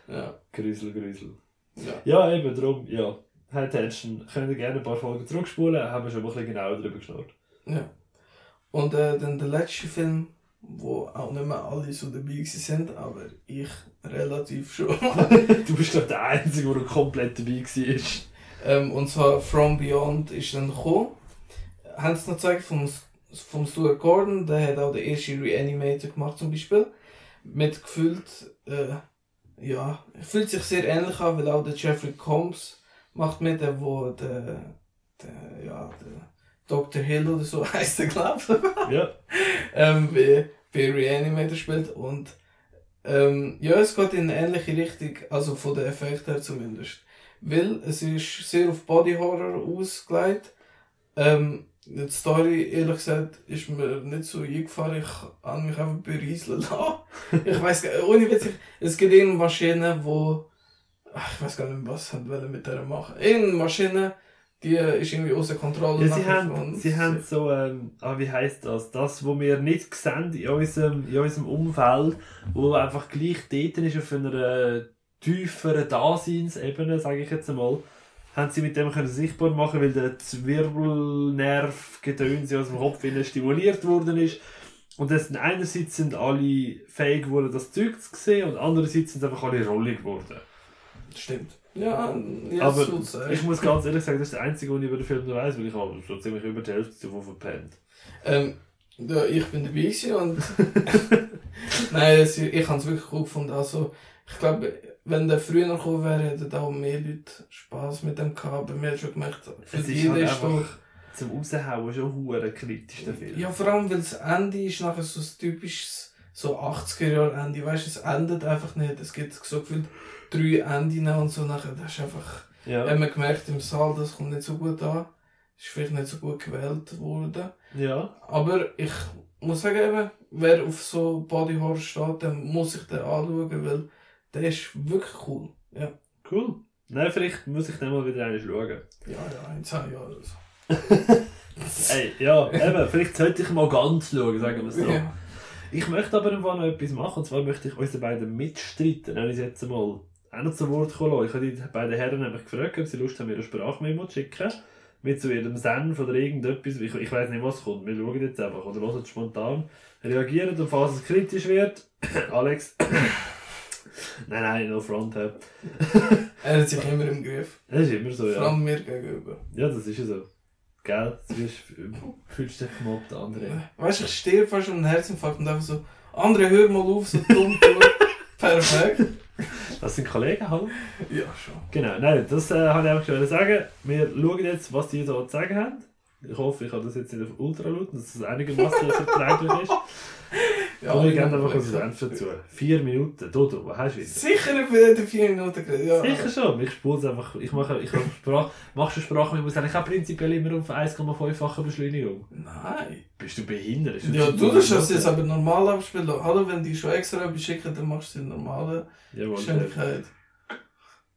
S2: ja,
S1: Grüsel, Grüsel.
S2: Ja.
S1: Ja, eben, darum, ja. High Tension. Könnt ihr gerne ein paar Folgen zurückspulen, haben wir schon mal ein bisschen genauer darüber geschnurrt.
S2: ja. Und äh, dann der letzte Film, wo auch nicht mehr alle so dabei sind, aber ich relativ schon. <laughs>
S1: Du bist doch der Einzige, der komplett dabei war.
S2: ähm, und zwar From Beyond ist dann gekommen. Haben sie noch gezeigt vom, vom Stuart Gordon, der hat auch den ersten Reanimator gemacht zum Beispiel. Mit gefühlt, äh, ja, fühlt sich sehr ähnlich an, weil auch der Jeffrey Combs macht mit, der wo der, der, ja, der Dr. Hill oder so <laughs> heißt der, glaube ich
S1: Ja.
S2: ähm, bei, bei Reanimator spielt und ähm, ja, es geht in eine ähnliche Richtung, also von den Effekten her zumindest. Weil es ist sehr auf Body Horror ausgelegt. Ähm, die Story, ehrlich gesagt, ist mir nicht so eingefahren. Ich habe mich einfach berieseln lassen. Ich weiß gar nicht, ohne Witz, es gibt irgendeine Maschine, wo, ach, ich weiß gar nicht, was sie wollen mit der machen. Irgendeine Maschine, die ist irgendwie außer Kontrolle.
S1: Ja, sie haben, sie haben so, ähm, ah, wie heisst das? Das, was wir nicht sehen in unserem, in unserem Umfeld, wo einfach gleich dort ist auf einer tieferen Daseinsebene, sage ich jetzt einmal, haben sie mit dem können sichtbar machen, weil der Zwirbelnervgedöns aus dem Kopf stimuliert worden ist. Und das sind einerseits sind alle fähig geworden, das Zeug zu sehen, und andererseits sind einfach alle rollig geworden.
S2: Stimmt. Ja, jetzt
S1: Aber ich muss ganz ehrlich sagen, das ist der einzige, was ich über den Film noch weiss, weil ich habe schon ziemlich über die Hälfte davon verpennt.
S2: Ähm, ja, ich bin dabei und. <laughs> Nein, es, ich habe es wirklich cool gefunden. Also, ich glaube, wenn der früher noch gekommen wäre, hätten auch mehr Leute Spaß mit dem gehabt. Aber mir hat schon gemerkt, für
S1: Es ist
S2: die
S1: halt
S2: ist
S1: einfach
S2: doch.
S1: Zum Raushauen schon hure kritisch, der Film.
S2: Ja, vor allem, weil das Ende ist nachher so ein typisches so 80er-Jahre-Ende. Weißt du, es endet einfach nicht. Es gibt so gefühlt drei Enden und so. Nachher, das ist einfach.
S1: ja.
S2: Haben wir gemerkt im Saal, das kommt nicht so gut an. Ist vielleicht nicht so gut gewählt worden.
S1: ja.
S2: Aber ich muss sagen, eben, wer auf so Body Horror steht, dann muss ich den anschauen, weil der ist wirklich cool. Ja,
S1: Cool. Nein, vielleicht muss ich dann mal wieder einmal schauen.
S2: ja, ja in 10 Jahren. So. <laughs>
S1: Ey, ja, eben, vielleicht sollte ich mal ganz schauen, sagen wir es so.
S2: Ja.
S1: Ich möchte aber noch etwas machen, und zwar möchte ich unsere beiden Mitstreiter, nenne ich jetzt mal, auch noch zu Wort kommen. Ich habe die beiden Herren nämlich gefragt, ob sie Lust haben, mir eine Sprachmemo zu schicken. Mit so ihrem Senf oder irgendetwas. Ich, ich weiß nicht, was kommt. Wir schauen jetzt einfach oder hören spontan. Reagieren und falls es kritisch wird. <coughs> Alex. <coughs> nein, nein, no front. hä. <laughs>
S2: Er hat sich immer im Griff.
S1: Das ist immer so,
S2: Vor
S1: ja.
S2: allem mir gegenüber.
S1: Ja, das ist ja so. Gell? Du fühlst dich gemobbt, André.
S2: Weißt du, ich stehe fast um einen Herzinfarkt und einfach so, andere hör mal auf, so dumm tun. <laughs> Perfekt.
S1: Das sind Kollegen, hallo?
S2: Ja, schon.
S1: Genau, nein, das äh, habe ich einfach schon sagen. Wir schauen jetzt, was die so zu sagen haben. Ich hoffe, ich habe das jetzt nicht auf ultra laut, dass es einigermaßen verträglich ist. <laughs>
S2: Ja,
S1: Und wir
S2: bin
S1: einfach einen Senf dazu. Vier Minuten. Dodo, was hast du wieder?
S2: Sicher nicht für die vier Minuten geredet. Ja.
S1: Sicher schon. Ich spule es einfach. Ich mache, ich mache Sprach, machst du Sprache, ich muss eigentlich auch prinzipiell immer auf 1,5-fache Beschleunigung.
S2: Nein.
S1: Bist du behindert? Ist
S2: Ja, du darfst das jetzt aber normal abspielen. Hallo, wenn die schon extra etwas schicken, dann machst du die normale
S1: Jawohl.
S2: Geschwindigkeit.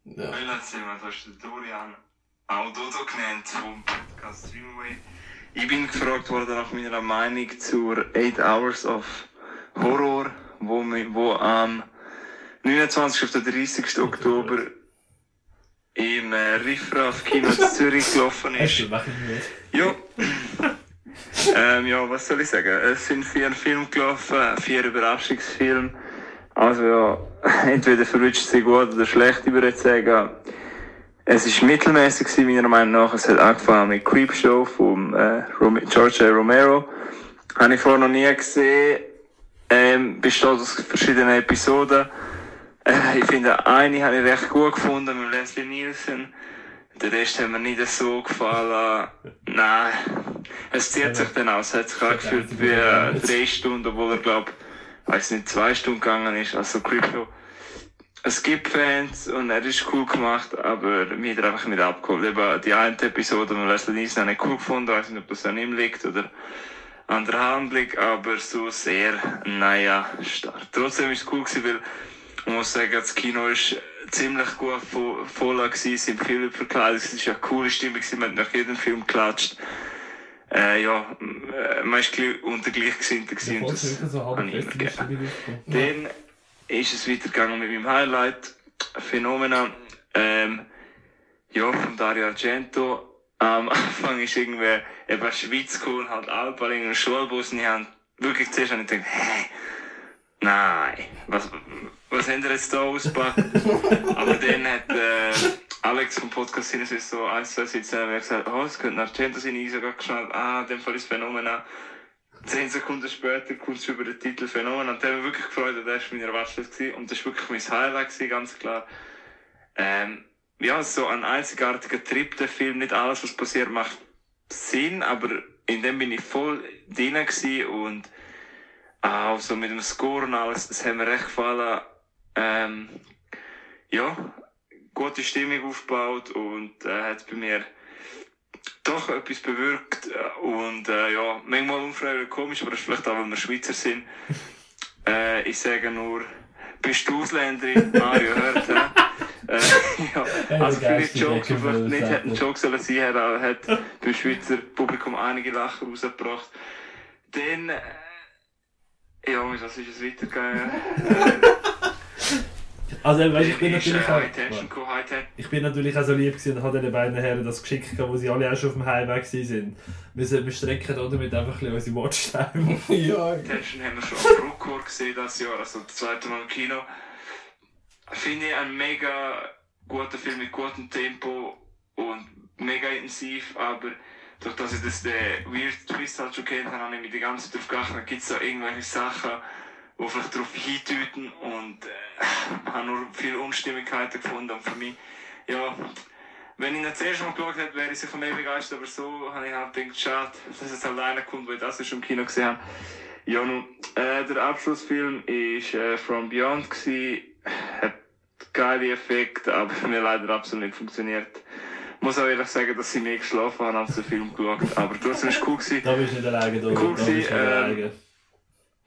S2: Ja.
S3: Das ist der Dorian, auch Dodo genannt vom Podcast Streamway. Ich bin gefragt worden nach meiner Meinung zur 8 Hours of Horror, wo, wo am 29. auf den 30. Oktober im äh, Riffraff Kino in Zürich gelaufen ist. Ja. <laughs> ähm, ja, was soll ich sagen? Es sind vier Filme gelaufen, vier Überraschungsfilme. Also ja, <laughs> entweder verrutscht sie gut oder schlecht, ich würde sagen. Es ist mittelmäßig meiner Meinung nach. Es hat angefangen mit Creepshow von äh, George A. Romero. Habe ich vorher noch nie gesehen. Ähm, besteht aus verschiedenen Episoden. Äh, ich finde, eine habe ich recht gut gefunden mit Leslie Nielsen. Der Rest hat mir nicht so gefallen. Nein. Es zieht sich dann aus. Es hat sich angefühlt wie äh, drei Stunden, obwohl er, glaub, weiß nicht, zwei Stunden gegangen ist. Also Crypto. Es gibt Fans und er ist cool gemacht, aber mir hat er einfach nicht abgeholt. Eben die eine Episode mit Leslie Nielsen habe ich cool gefunden. Ich weiß nicht, ob das an ihm liegt oder an der Handlung, aber so sehr, naja, stark. Trotzdem ist es cool gewesen, weil ich muss sagen, das Kino ist ziemlich gut vo- voll gewesen, es sind viele verkleidet, es ist eine coole Stimmung gewesen, man hat nach jedem Film geklatscht. Äh, ja, äh, man gleich unter Gleichgesinnten gewesen und das
S1: so
S3: habe ich immer. Dann ist es weitergegangen mit meinem Highlight, Phänomena, ähm, ja, von Dario Argento. Am <laughs> Anfang ist irgendwie eben Schweiz gekommen, halt in einem Schulbus und ich habe wirklich zuerst habe ich gedacht, hä? Nein, was, was haben wir jetzt da ausgepackt? <laughs> Aber dann hat äh, Alex vom Podcast Sinus so ein, zwei und er hat gesagt, oh, es könnte Argento sein, ich so geschnallt, ah, in dem Fall ist Phänomena. Zehn Sekunden später es über den Titel Phänomen und der hat mich wirklich gefreut, das war meine Watchlist und das war wirklich mein Highlight gewesen, ganz klar. Ähm, ja, so ein einzigartiger Trip, der Film, nicht alles, was passiert, macht Sinn, aber in dem bin ich voll drin gewesen und auch so mit dem Score und alles, das hat mir recht gefallen. Ähm, ja, gute Stimmung aufgebaut und äh, hat bei mir doch etwas bewirkt äh, und äh, ja, manchmal unfreiwillig komisch, aber das ist vielleicht auch, weil wir Schweizer sind. Äh, ich sage nur, bist du Ausländerin? <laughs> Mario hört, hä? äh, <laughs> ja, also viele Jokes, die vielleicht nicht hätten. Jokes sollen sein, hat, hat beim Schweizer Publikum einige Lacher rausgebracht. Dann, äh, ja, was ist es weitergegangen? <laughs>
S1: Also, weißt, ich bin
S3: äh,
S1: natürlich auch, ich bin natürlich auch so lieb gewesen und habe den beiden Herren das geschickt, wo sie alle auch schon auf dem Highway waren. Wir, sind- strecken da damit einfach ein bisschen unsere Watchtime. <laughs>
S2: ja,
S3: Tension haben wir schon am Ruckor gesehen das Jahr, also das zweite Mal im Kino. Finde ich ein mega guter Film mit gutem Tempo und mega intensiv, aber durch dass ich das den Weird Twist halt schon kennt habe, habe ich mich die ganze Zeit darauf geachtet, gibt es da irgendwelche Sachen, die vielleicht darauf hindeuten und äh, <laughs> habe nur viele Unstimmigkeiten gefunden und für mich, ja, wenn ich ihn das erste Mal geschaut hätte, wäre ich sicher mehr begeistert, aber so habe ich halt gedacht, schade, dass es halt einer kommt, der ich das schon im Kino gesehen habe. Ja, nun, äh, der Abschlussfilm ist äh, From Beyond gsi, hat geile Effekte, aber <laughs> mich leider absolut nicht funktioniert. Muss auch ehrlich sagen, dass ich mehr geschlafen habe, als den Film geschaut, aber trotzdem ist es cool gewesen.
S1: Da bist du nicht alleine, da,
S3: Cool
S1: da bist du nicht
S3: gewesen, ähm,
S1: alleine.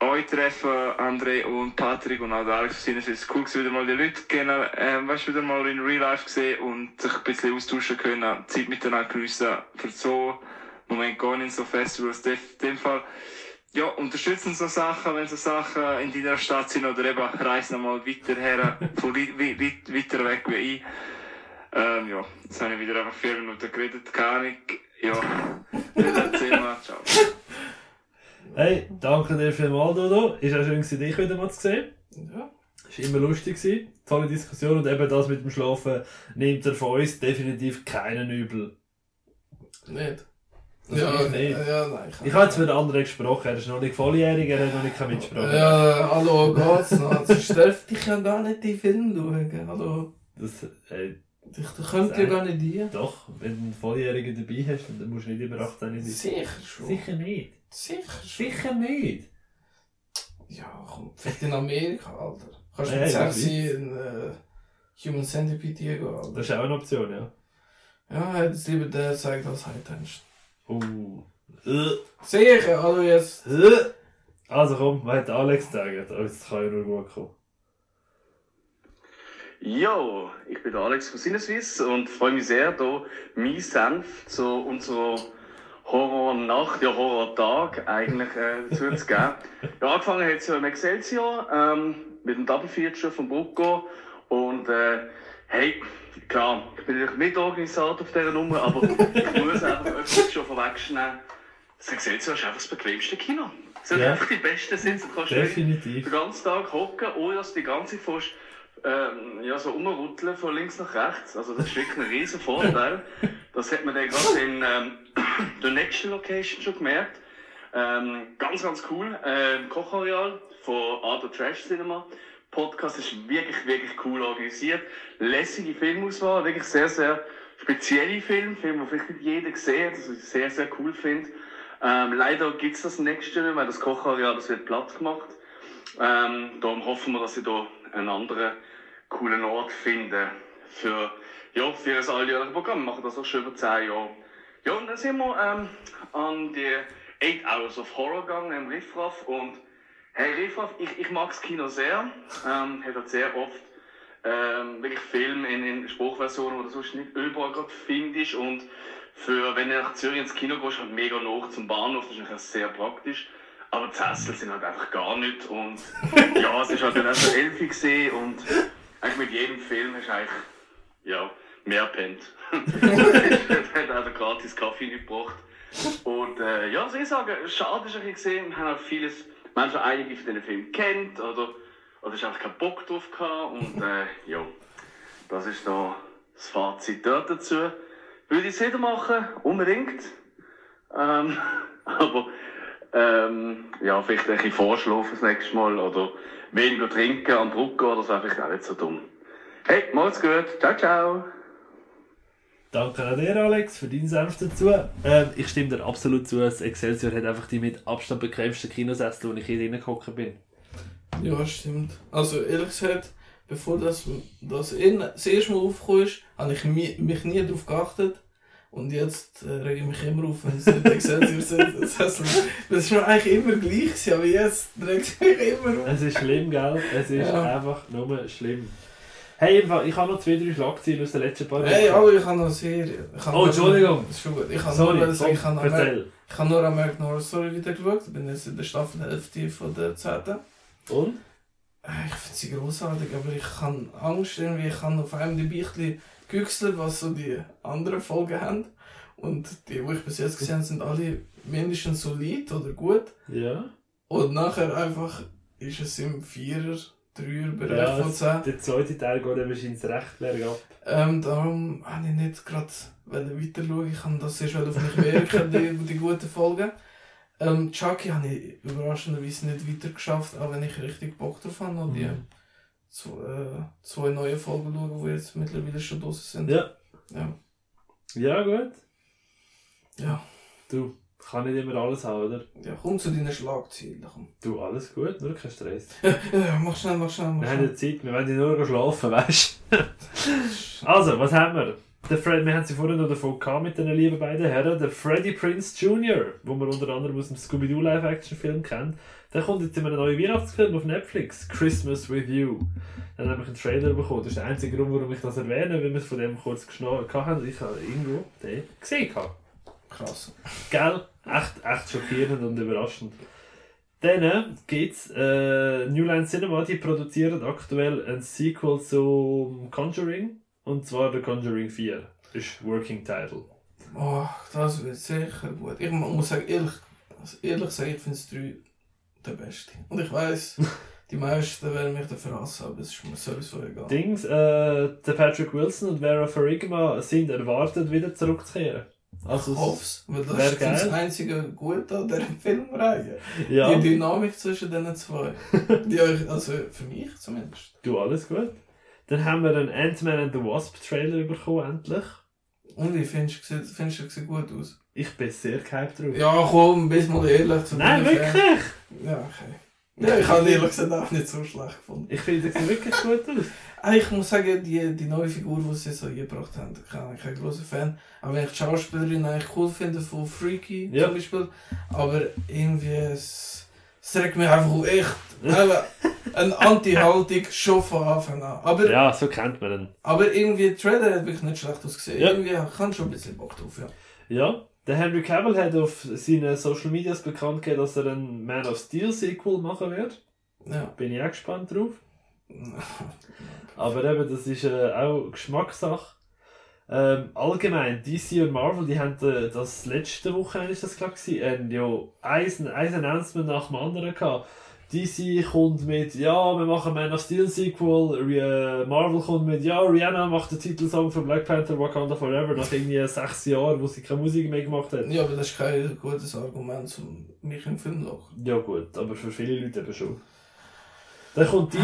S3: Euch treffen, André und Patrick und auch der Alex Es ist cool gewesen, wieder mal die Leute kennen, ähm, weißt, wieder mal in Real Life gesehen und sich ein bisschen austauschen können, Zeit miteinander geniessen, für so Moment gar nicht so Festivals, in dem Fall. Ja, unterstützen so Sachen, wenn so Sachen in deiner Stadt sind oder eben reisen nochmal weiter her, von weit, weit, weit, weiter weg wie ich. Ähm, ja, jetzt habe ich wieder einfach vier Minuten geredet, keine Ahnung. Ja, dann erzähl mal, ciao.
S1: Hey, danke dir vielmals, Dodo. Ist auch schön, dich wieder mal zu sehen.
S2: ja.
S1: War immer lustig, gewesen. tolle Diskussion und eben das mit dem Schlafen nimmt er von uns definitiv keinen übel.
S2: Nicht.
S1: Also
S2: ja,
S1: ich nicht.
S2: ja, nein.
S1: Ich habe jetzt mit anderen gesprochen, er ist noch nicht volljährig, er hat noch nicht mitsprache.
S2: Ja, hallo, geht's noch? Sonst dürfte ich ja gar nicht die Film schauen. Hallo.
S1: Das, äh,
S2: Ich könnte ja gar nicht die.
S1: doch, wenn du einen Volljährigen dabei hast, dann musst du nicht über 18 sein.
S2: Sicher schon.
S1: Sicher nicht.
S2: Sicher.
S1: Sicher nicht.
S2: Ja, komm, vielleicht in Amerika, Alter. Kannst du mit
S1: das
S2: Sexy in äh, Human Centipede gehen, Alter.
S1: Das ist auch eine Option, ja.
S2: Ja, hätte es lieber der gezeigt als High Tension.
S1: Uh. Äh.
S2: Sicher, hallo jetzt.
S1: Äh. Also komm, was hat Alex gesagt? Das kann ja nur gut kommen.
S4: Jo, ich bin der Alex von Sinneswiss und freue mich sehr, hier mein Senf zu unserer Horror-Nacht, ja Horror-Tag eigentlich äh, dazu zu geben. Ja, angefangen hat es ja im Excelsior ähm, mit dem Double Feature von Brucco und äh, hey, klar, ich bin natürlich Mitorganisator auf dieser Nummer, aber ich muss einfach etwas schon vorwegnehmen. Das Excelsior ist einfach das bequemste Kino. Es sind
S1: Ja.
S4: einfach die besten Sitze, du kannst
S1: Definitiv.
S4: den ganzen Tag hocken, ohne dass du die ganze Zeit fast, ähm, ja, so rumrutteln von links nach rechts. Also das ist wirklich ein riesen Vorteil. Das hat man dann gerade in ähm, <coughs> der nächsten Location schon gemerkt. Ähm, ganz, ganz cool. Ähm, Kochareal von of Trash Cinema. Podcast ist wirklich, wirklich cool organisiert. Lässige Filmauswahl, wirklich sehr, sehr spezielle Filme. Filme, die vielleicht nicht jeder gesehen hat, das ich sehr, sehr cool finde. Ähm, leider gibt es das nächste nicht, weil das Kochareal, das wird platt gemacht. Ähm, darum hoffen wir, dass sie da einen anderen coolen Ort finden für, ja, für ein alljähriges Programm. Wir machen das auch schon über 10 Jahre. Ja, und dann sind wir ähm, an die 8 Hours of Horror gegangen im Riffraff und hey Riffraff, ich, ich mag das Kino sehr. Ähm, hat halt sehr oft ähm, wirklich Filme in, in Spruchversionen, die du sonst nicht überall gerade findest und für, wenn du nach Zürich ins Kino gehst, halt mega nach zum Bahnhof, das ist natürlich sehr praktisch. Aber die Sessel sind halt einfach gar nicht und <laughs> ja, es ist halt dann auch so Elfi gesehen und eigentlich mit jedem Film hast du eigentlich, ja, mehr pennt. <laughs> hat auch gratis Kaffee nicht gebracht. Und äh, ja, was ich sagen, schade ist ein gesehen, wir haben auch vieles, schon einige von diesen Filmen kennt oder, oder ist einfach keinen Bock drauf gehabt und äh, ja, das ist da das Fazit dort dazu. Würde ich es wieder machen, unbedingt. Ähm, <laughs> aber ähm, ja, vielleicht ein bisschen vorschlafen das nächste Mal oder weniger trinken am Drucker, das wäre vielleicht auch nicht so dumm. Hey, macht's gut, ciao, ciao.
S1: Danke an dir, Alex, für deinen Senf dazu. Ähm, ich stimme dir absolut zu. Das Excelsior hat einfach die mit Abstand bequemsten Kinosessel, wo ich hier reingehockt bin.
S2: Ja, stimmt. Also ehrlich gesagt, bevor das, das in- das erste Mal aufgekommen ist, habe ich mi- mich nie darauf geachtet. Und jetzt äh, rege ich mich immer auf, wenn es nicht Excelsior sind. Das, heisst, das ist mir eigentlich immer gleich, gewesen, aber jetzt regt es mich immer auf.
S1: Es ist schlimm, gell? Es ist
S2: Ja.
S1: einfach nur schlimm. Hey, ich habe noch zwei, drei Schlagzeilen aus den letzten paar
S2: Hey, aber ich habe noch eine Serie. Ich habe
S1: Oh,
S2: noch-
S1: Entschuldigung.
S2: Das ist schon gut. Ich habe
S1: Sorry,
S2: nur, sagen, ich habe noch
S1: erzähl.
S2: ich habe nur American Horror Story wieder geschaut. Ich bin jetzt in der Staffelhälfte von der zweiten.
S1: Und?
S2: Äh, Ich finde sie großartig, aber ich habe Angst, irgendwie, ich habe auf einem die ein bisschen was so die anderen Folgen haben. Und die, die ich bis jetzt gesehen habe, sind alle mindestens solid oder gut.
S1: Ja.
S2: Und nachher einfach ist es im Vierer, Dreier Bereich
S1: ja
S2: von 10.
S1: der zweite Teil geht dann wahrscheinlich recht bergab.
S2: Ähm, darum habe ich nicht gerade weiter schauen. Ich kann das erst auf mich wirken, die, die guten Folgen. Ähm, Chucky habe ich überraschenderweise nicht weiter geschafft, auch wenn ich richtig Bock drauf habe. Und die
S1: Mhm.
S2: zwei, äh, zwei neue Folgen schauen, die jetzt mittlerweile schon draußen sind.
S1: Ja.
S2: Ja.
S1: Ja, gut.
S2: Ja.
S1: Du, kann nicht immer alles haben, oder?
S2: ja, komm zu deinen Schlagzeilen. Komm.
S1: Du, alles gut, nur kein Stress. <laughs>
S2: Ja, ja, mach schnell, mach schnell, mach
S1: Wir haben ja
S2: schnell.
S1: Zeit, wir wollen ja nur schlafen, weißt du? <laughs> also, was haben wir? Der Fred, wir haben sie vorhin noch davon gehabt mit den lieben beiden Herren. Der Freddie Prince Jr., wo man unter anderem aus dem Scooby-Doo Live-Action-Film kennt, der kommt jetzt in einem neuen Weihnachtsfilm auf Netflix, Christmas with You. Dann habe ich einen Trailer bekommen. Das ist der einzige Grund, warum ich das erwähne, weil wir es von dem kurz geschnallt haben. Ich habe irgendwo den gesehen.
S2: Krass.
S1: Gell? Echt, echt schockierend und überraschend. Dann gibt's äh, New Line Cinema, die produzieren aktuell ein Sequel zum Conjuring. Und zwar der Conjuring 4. Ist Working Title.
S2: Oh, das wird sicher gut. Ich mu- muss sagen, ehrlich, also ehrlich sagen, ich finde es drei der beste. Und ich weiß, <laughs> die meisten werden mich dafür hassen, aber es ist mir sowieso egal.
S1: Dings, äh, der Patrick Wilson und Vera Farigma sind erwartet, wieder zurückzukehren. Also,
S2: ich hoffe es, weil das ist das
S1: geil.
S2: einzige Gute an dieser <laughs> Filmreihe.
S1: ja,
S2: Die Dynamik zwischen den zwei. Die euch, also für mich zumindest.
S1: du, alles gut. Dann haben wir einen Ant-Man and the Wasp Trailer bekommen, endlich.
S2: Und wie findest du, sieht- findest du, sieht gut aus?
S1: Ich bin sehr gehypt drauf.
S2: Ja, komm, bist mal ehrlich zu
S1: Nein, wirklich!
S2: Ja, okay. Ja, ich habe ehrlich gesagt auch nicht so schlecht gefunden.
S1: Ich finde, das sieht wirklich gut aus. <laughs>
S2: Ah, Ich muss sagen, die, die neue Figur, die sie so eingebracht haben, ich bin kein großer Fan. Aber wenn ich die Schauspielerin eigentlich cool finde, von Freaky
S1: Ja.
S2: zum Beispiel. Aber irgendwie, es, es regt mich einfach echt. Eine Anti-Haltung schon von Anfang an. Aber,
S1: Ja, so kennt man ihn.
S2: aber irgendwie, der Trailer hat wirklich nicht schlecht ausgesehen.
S1: Ja.
S2: Irgendwie, habe schon ein bisschen Bock drauf, ja.
S1: Ja, Der Henry Cavill hat auf seinen Social Medias bekannt gegeben, dass er ein Man of Steel Sequel machen wird.
S2: Ja.
S1: Bin ich auch gespannt drauf. Aber eben, das ist äh, auch Geschmackssache. Ähm, allgemein, DC und Marvel, die haben äh, das letzte Wochenende, ist das glaube ich, ähm, ja, ein, ein Announcement nach dem anderen gehabt. DC kommt mit, ja, wir machen Man of Steel Sequel, äh, Marvel kommt mit, ja, Rihanna macht den Titelsong von Black Panther Wakanda Forever nach irgendwie sechs Jahren, wo sie keine Musik mehr gemacht hat.
S2: ja, aber das ist kein gutes Argument, um mich im Film zu lachen.
S1: Ja gut, aber für viele Leute eben schon. Dann kommt DC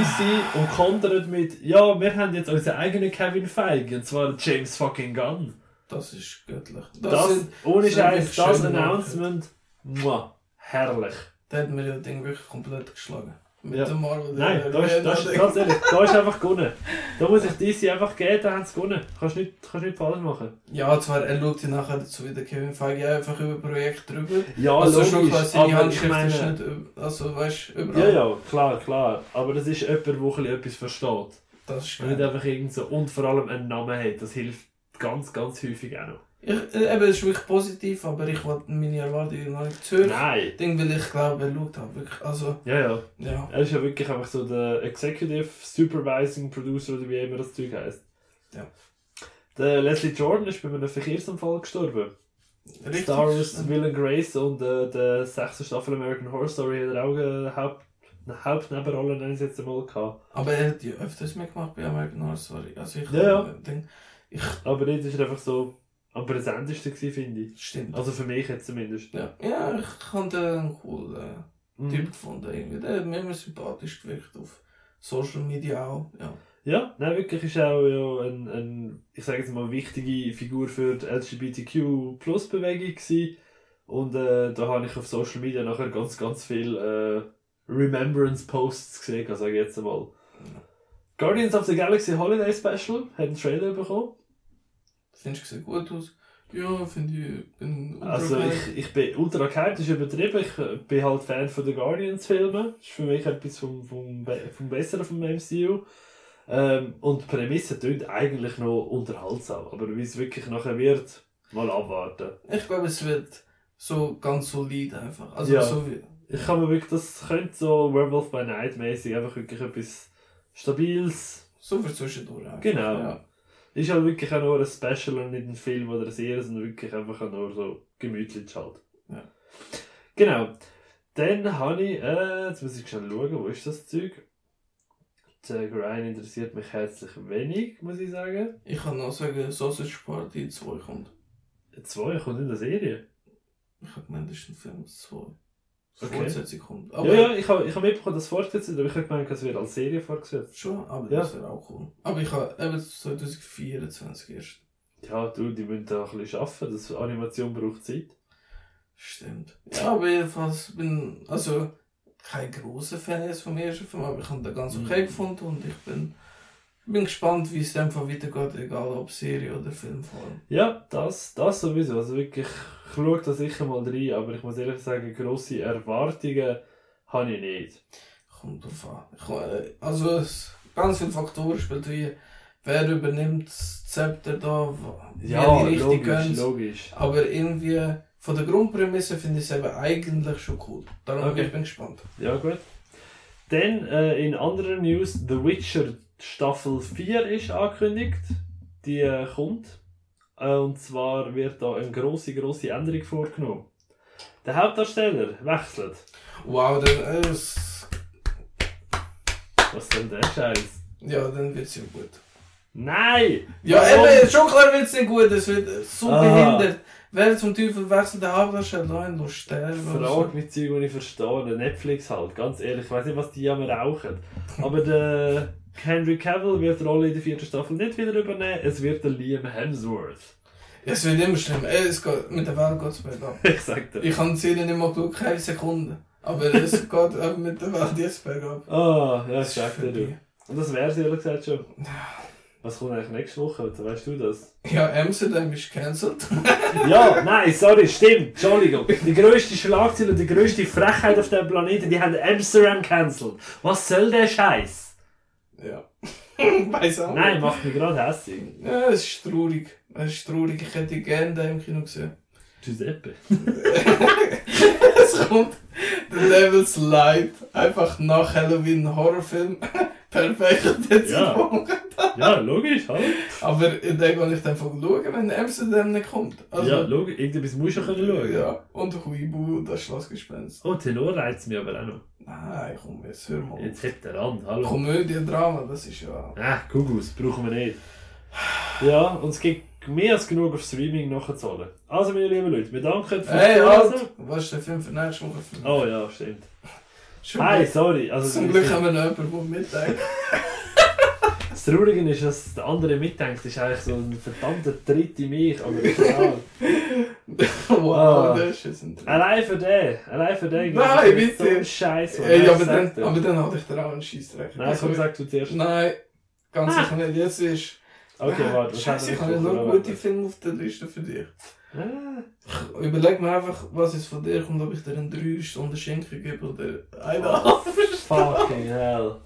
S1: und kontert mit, ja, wir haben jetzt unseren eigenen Kevin Feige, und zwar James fucking Gunn.
S2: Das ist göttlich.
S1: Das,
S2: sind-
S1: ohne Scheiß, das Announcement, muah, herrlich.
S2: Da hat mir ja Ding wirklich komplett geschlagen. Mit
S1: Ja. Nein, da ist, da ist, ganz ehrlich, da ist einfach <laughs> gewonnen. Da muss ich DC einfach geben, da haben sie gewonnen. Kannst nicht, kannst nicht falsch machen.
S2: Ja, zwar, er schaut ja nachher dazu wieder Kevin Feige einfach über Projekt drüber.
S1: Ja,
S2: also schon
S1: logisch,
S2: klar, seine
S1: aber ich
S2: Handschrift ist
S1: meine...
S2: nicht, üb- also weißt du, überall.
S1: Ja, ja, klar, klar. Aber das ist jemand, der etwas versteht.
S2: Das ist
S1: Und nicht
S2: geil.
S1: einfach irgend so, und vor allem einen Namen hat. Das hilft ganz, ganz häufig auch noch.
S2: Ich, äh, eben, es ist wirklich positiv, aber ich wollte meine Erwartungen noch nicht zu.
S1: Nein.
S2: Ding, weil ich glaube, er schaut halt wirklich, also,
S1: Ja, ja.
S2: ja.
S1: Er ist ja wirklich einfach so der Executive Supervising Producer oder wie immer das Zeug heisst.
S2: Ja.
S1: Der Leslie Jordan ist bei einem Verkehrsunfall gestorben.
S2: Richtig.
S1: Star Wars Will and Grace und äh, der sechste Staffel American Horror Story hat er auch eine, Haupt, eine Hauptnebenrolle, nenne ich es jetzt einmal, gehabt.
S2: Aber er hat ja öfters mitgemacht bei American Horror Story. Also ich
S1: Ja, ja.
S2: Ding, ich,
S1: Aber dort war er einfach so am präsentesten, gewesen, finde ich.
S2: stimmt.
S1: Also für mich jetzt zumindest.
S2: ja. ja, ich habe den einen coolen
S1: Mhm.
S2: Typ gefunden. Irgendwie. Der hat mir immer sympathisch gewirkt auf Social Media auch. Ja.
S1: Ja, nein, wirklich ist auch ja ein, ein, ich sage jetzt mal, wichtige Figur für die LGBTQ-Plus-Bewegung gewesen. Und äh, da habe ich auf Social Media nachher ganz, ganz viel äh, Remembrance-Posts gesehen, sage ich jetzt einmal. Guardians of the Galaxy Holiday Special hat einen Trailer bekommen.
S2: Findest du, sieht gut aus? Ja, finde ich, bin ultra
S1: Also ich, ich bin ultra gehypt, das ist übertrieben. Ich äh, bin halt Fan von den Guardians-Filmen. Das ist für mich etwas vom, vom, vom Besseren vom MCU. Ähm, und die Prämisse klingt eigentlich noch unterhaltsam. Aber wie es wirklich nachher wird, mal abwarten.
S2: Ich glaube, es wird so ganz solid einfach. Also
S1: Ja.
S2: so wie.
S1: Ich kann mir wirklich, das könnte so Werewolf by Night mäßig einfach wirklich etwas Stabiles.
S2: So für zwischendurch einfach.
S1: Genau.
S2: Ja.
S1: Ist halt wirklich auch nur ein Special und nicht ein Film oder eine Serie, sondern wirklich einfach auch nur so gemütlich halt.
S2: Ja.
S1: Genau. Dann habe ich, äh, jetzt muss ich schnell schauen, wo ist das Zeug? Der Grind interessiert mich herzlich wenig, muss ich sagen.
S2: Ich kann noch sagen, Sausage Party 2 kommt.
S1: Zwei kommt in der Serie.
S2: Ich habe gemeint, das ist ein Film 2.
S1: Okay.
S2: Fortsetzung kommt.
S1: ja, ja, ich habe ich hab mitbekommen, dass fortgesetzt wird, aber ich habe gemeint, es wird als Serie fortgesetzt.
S2: Schon, aber
S1: Ja.
S2: das wäre auch cool. Aber ich habe eben 2024 erst.
S1: Ja, du, die müssen da ein bisschen arbeiten, das Animation braucht Zeit.
S2: Stimmt. Ja, aber jedenfalls bin also kein großer Fan jetzt vom ersten Film, aber ich habe den ganz okay
S1: Mhm.
S2: gefunden und ich bin, bin gespannt, wie es dann weitergeht, egal ob Serie oder Filmform.
S1: Ja, das, das sowieso. Also wirklich, ich schaue da sicher mal rein, aber ich muss ehrlich sagen, grosse Erwartungen habe ich nicht.
S2: Kommt drauf an. Ich, äh, also es, ganz viele Faktoren spielt wie wer übernimmt das Zepter da, wie
S1: Ja,
S2: die Richtung
S1: logisch, logisch.
S2: Aber irgendwie von der Grundprämisse finde ich es eben eigentlich schon cool. Darum
S1: Okay.
S2: ich bin gespannt.
S1: Ja, gut. Dann äh, in anderen News, The Witcher Staffel 4 ist angekündigt. Die äh, kommt. Äh, und zwar wird da eine grosse, grosse Änderung vorgenommen. Der Hauptdarsteller wechselt.
S2: Wow, dann, äh, es-
S1: Was soll der Scheiß?
S2: ja, dann wird es ja gut.
S1: Nein!
S2: Ja,
S1: Warum?
S2: eben, schon klar wird es nicht gut, es wird so
S1: Ah.
S2: behindert. Wer zum Teufel wechselt der Hauptdarsteller nein, du sterben.
S1: Frage mit Zeug, die ich verstehe. Netflix halt, ganz ehrlich. Ich weiß nicht, was die am rauchen. Aber der Henry Cavill wird die Rolle in der vierten Staffel nicht wieder übernehmen. Es wird der Liam Hemsworth.
S2: Es wird immer schlimm. Ey, es geht, mit der Welt geht es bergab.
S1: Ich sag dir.
S2: Ich habe die Serie nicht mal geschaut, keine Sekunde. Aber es geht mit der Welt jetzt bergab.
S1: Ah, ja,
S2: Das
S1: sagt dir du. Und das wär's ehrlich gesagt schon. <sighs> Was kommt eigentlich nächste Woche? Weißt du das?
S2: Ja, Amsterdam ist cancelled. <laughs>
S1: Ja, nein, sorry, stimmt. Entschuldigung. Die grösste Schlagzeile und die grösste Frechheit auf dem Planeten, die haben Amsterdam cancelled. Was soll der Scheiß?
S2: Ja. Weiß auch
S1: Nein,
S2: nicht.
S1: macht mich gerade hässlich.
S2: Ja, es ist traurig. Es ist traurig. Ich hätte gerne den im Kino gesehen.
S1: Giuseppe. <laughs>
S2: es kommt The Devil's Light. Einfach nach Halloween Horrorfilm. <laughs> Perfekt jetzt
S1: Ja. Ja, logisch, hallo.
S2: Aber den gehe ich dann von schauen, wenn Amsterdam nicht kommt. Also,
S1: ja, logisch. Irgendwas musst du können schauen.
S2: Ja, und Huibu, das Schlossgespenst.
S1: Oh, Tenor reizt mich aber auch noch.
S2: Nein, komm, jetzt hör mal.
S1: Jetzt hebt der Rand, hallo.
S2: Komödie, Drama, das ist ja...
S1: Ah, Kugus, brauchen wir nicht. Ja, und es gibt mehr als genug auf Streaming nachzahlen. Also, meine lieben Leute, wir danken fürs
S2: Hey,
S1: Zuhören.
S2: Alt! Was ist der Film für nächste Woche? Für
S1: Oh ja, stimmt.
S2: Schon
S1: Hi,
S2: gut.
S1: sorry. Also,
S2: Zum Glück haben wir noch jemanden, der mitdenkt. <laughs>
S1: das Traurige ist, dass der andere mitdenkt, ist eigentlich so ein verdammter Tritt in mich, aber egal. <laughs>
S2: wow,
S1: Ah.
S2: das ist ein.
S1: Allein für den, allein für den.
S2: Nein, bitte.
S1: So Scheiße.
S2: Ey, aber, dann, aber dann hatte ich dir auch einen Scheissdreck.
S1: Nein, komm, sag du zuerst.
S2: Nein, ganz
S1: Ah.
S2: sicher nicht. Jetzt ist...
S1: Okay, warte, was
S2: Scheiße, ich habe
S1: noch
S2: nur gute Filme auf der Liste für dich.
S1: Ah,
S2: Ich überleg mir einfach, was jetzt von dir kommt, ob ich dir einen 3 Stunden Schenken gebe oder eine
S1: fucking hell.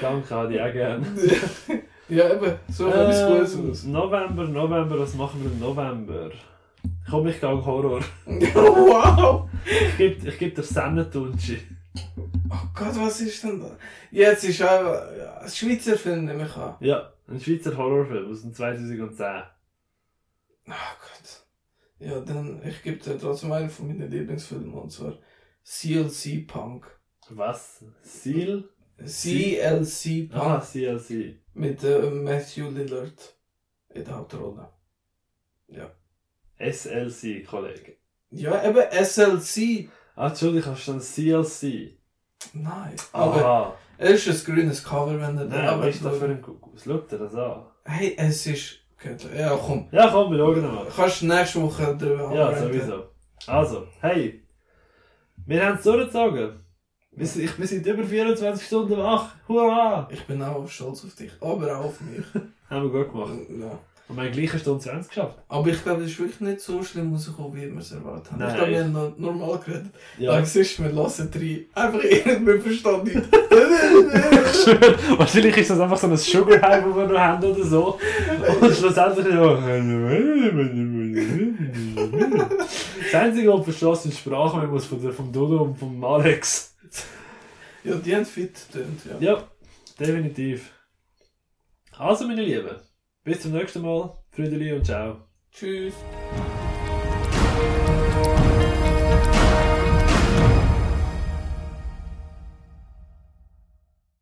S1: Danke, ich auch gerne. <laughs>
S2: Ja, eben, so etwas Gutes
S1: Ähm,
S2: aus.
S1: November, November, was machen wir im November? Komm, ich gehe Horror. <laughs>
S2: wow!
S1: Ich gebe ich geb dir Sennentunchi.
S2: Oh Gott, was ist denn da? Jetzt ist einfach ja, ein Schweizer Film, nehme ich an.
S1: Ja, ein Schweizer Horrorfilm aus dem 2010.
S2: Oh Gott. Ja, dann, ich gebe dir trotzdem einen von meinen Lieblingsfilmen, und zwar CLC Punk.
S1: Was? Seal?
S2: CLC Punk.
S1: Ah, CLC.
S2: Mit äh, Matthew Lillard in der Hauptrolle.
S1: SLC, Kollege.
S2: Ja, eben SLC.
S1: Ah, Entschuldigung, hast du dann CLC?
S2: Nein. Aber
S1: Aha.
S2: es ist ein grünes Cover, wenn er
S1: Nein, was ist da für ein Kuckuck? Schau dir das an.
S2: Hey, es ist. Ja, komm.
S1: Ja, komm, wir schauen mal.
S2: Kannst du nächste Woche drüber
S1: Ja, sowieso. Also, hey. Wir haben es durchgezogen. Wir sind, wir sind über 24 Stunden wach. Hurra!
S2: Ich bin auch stolz auf dich, aber auch auf mich. <laughs>
S1: Haben wir gut gemacht.
S2: ja.
S1: Und wir haben gleich eine Stunde 20 geschafft.
S2: Aber ich glaube, es ist wirklich nicht so schlimm rausgekommen, wie wir es erwartet haben.
S1: Nein.
S2: Ich glaube, wir haben noch normal geredet.
S1: Ja.
S2: Aber siehst du, wir lassen drei. Einfach irgendwie verstanden nicht.
S1: Ich <laughs> schwöre, Wahrscheinlich ist das einfach so ein Sugar High, das wir noch haben oder so. Und schlussendlich so. <laughs> Das Einzige, was verstehst, sind Sprachmemos von der, vom Dodo und vom Alex.
S2: Ja, die haben fit getönt, ja.
S1: Ja, definitiv. Also, meine Lieben, bis zum nächsten Mal. Friedeli und ciao.
S2: Tschüss.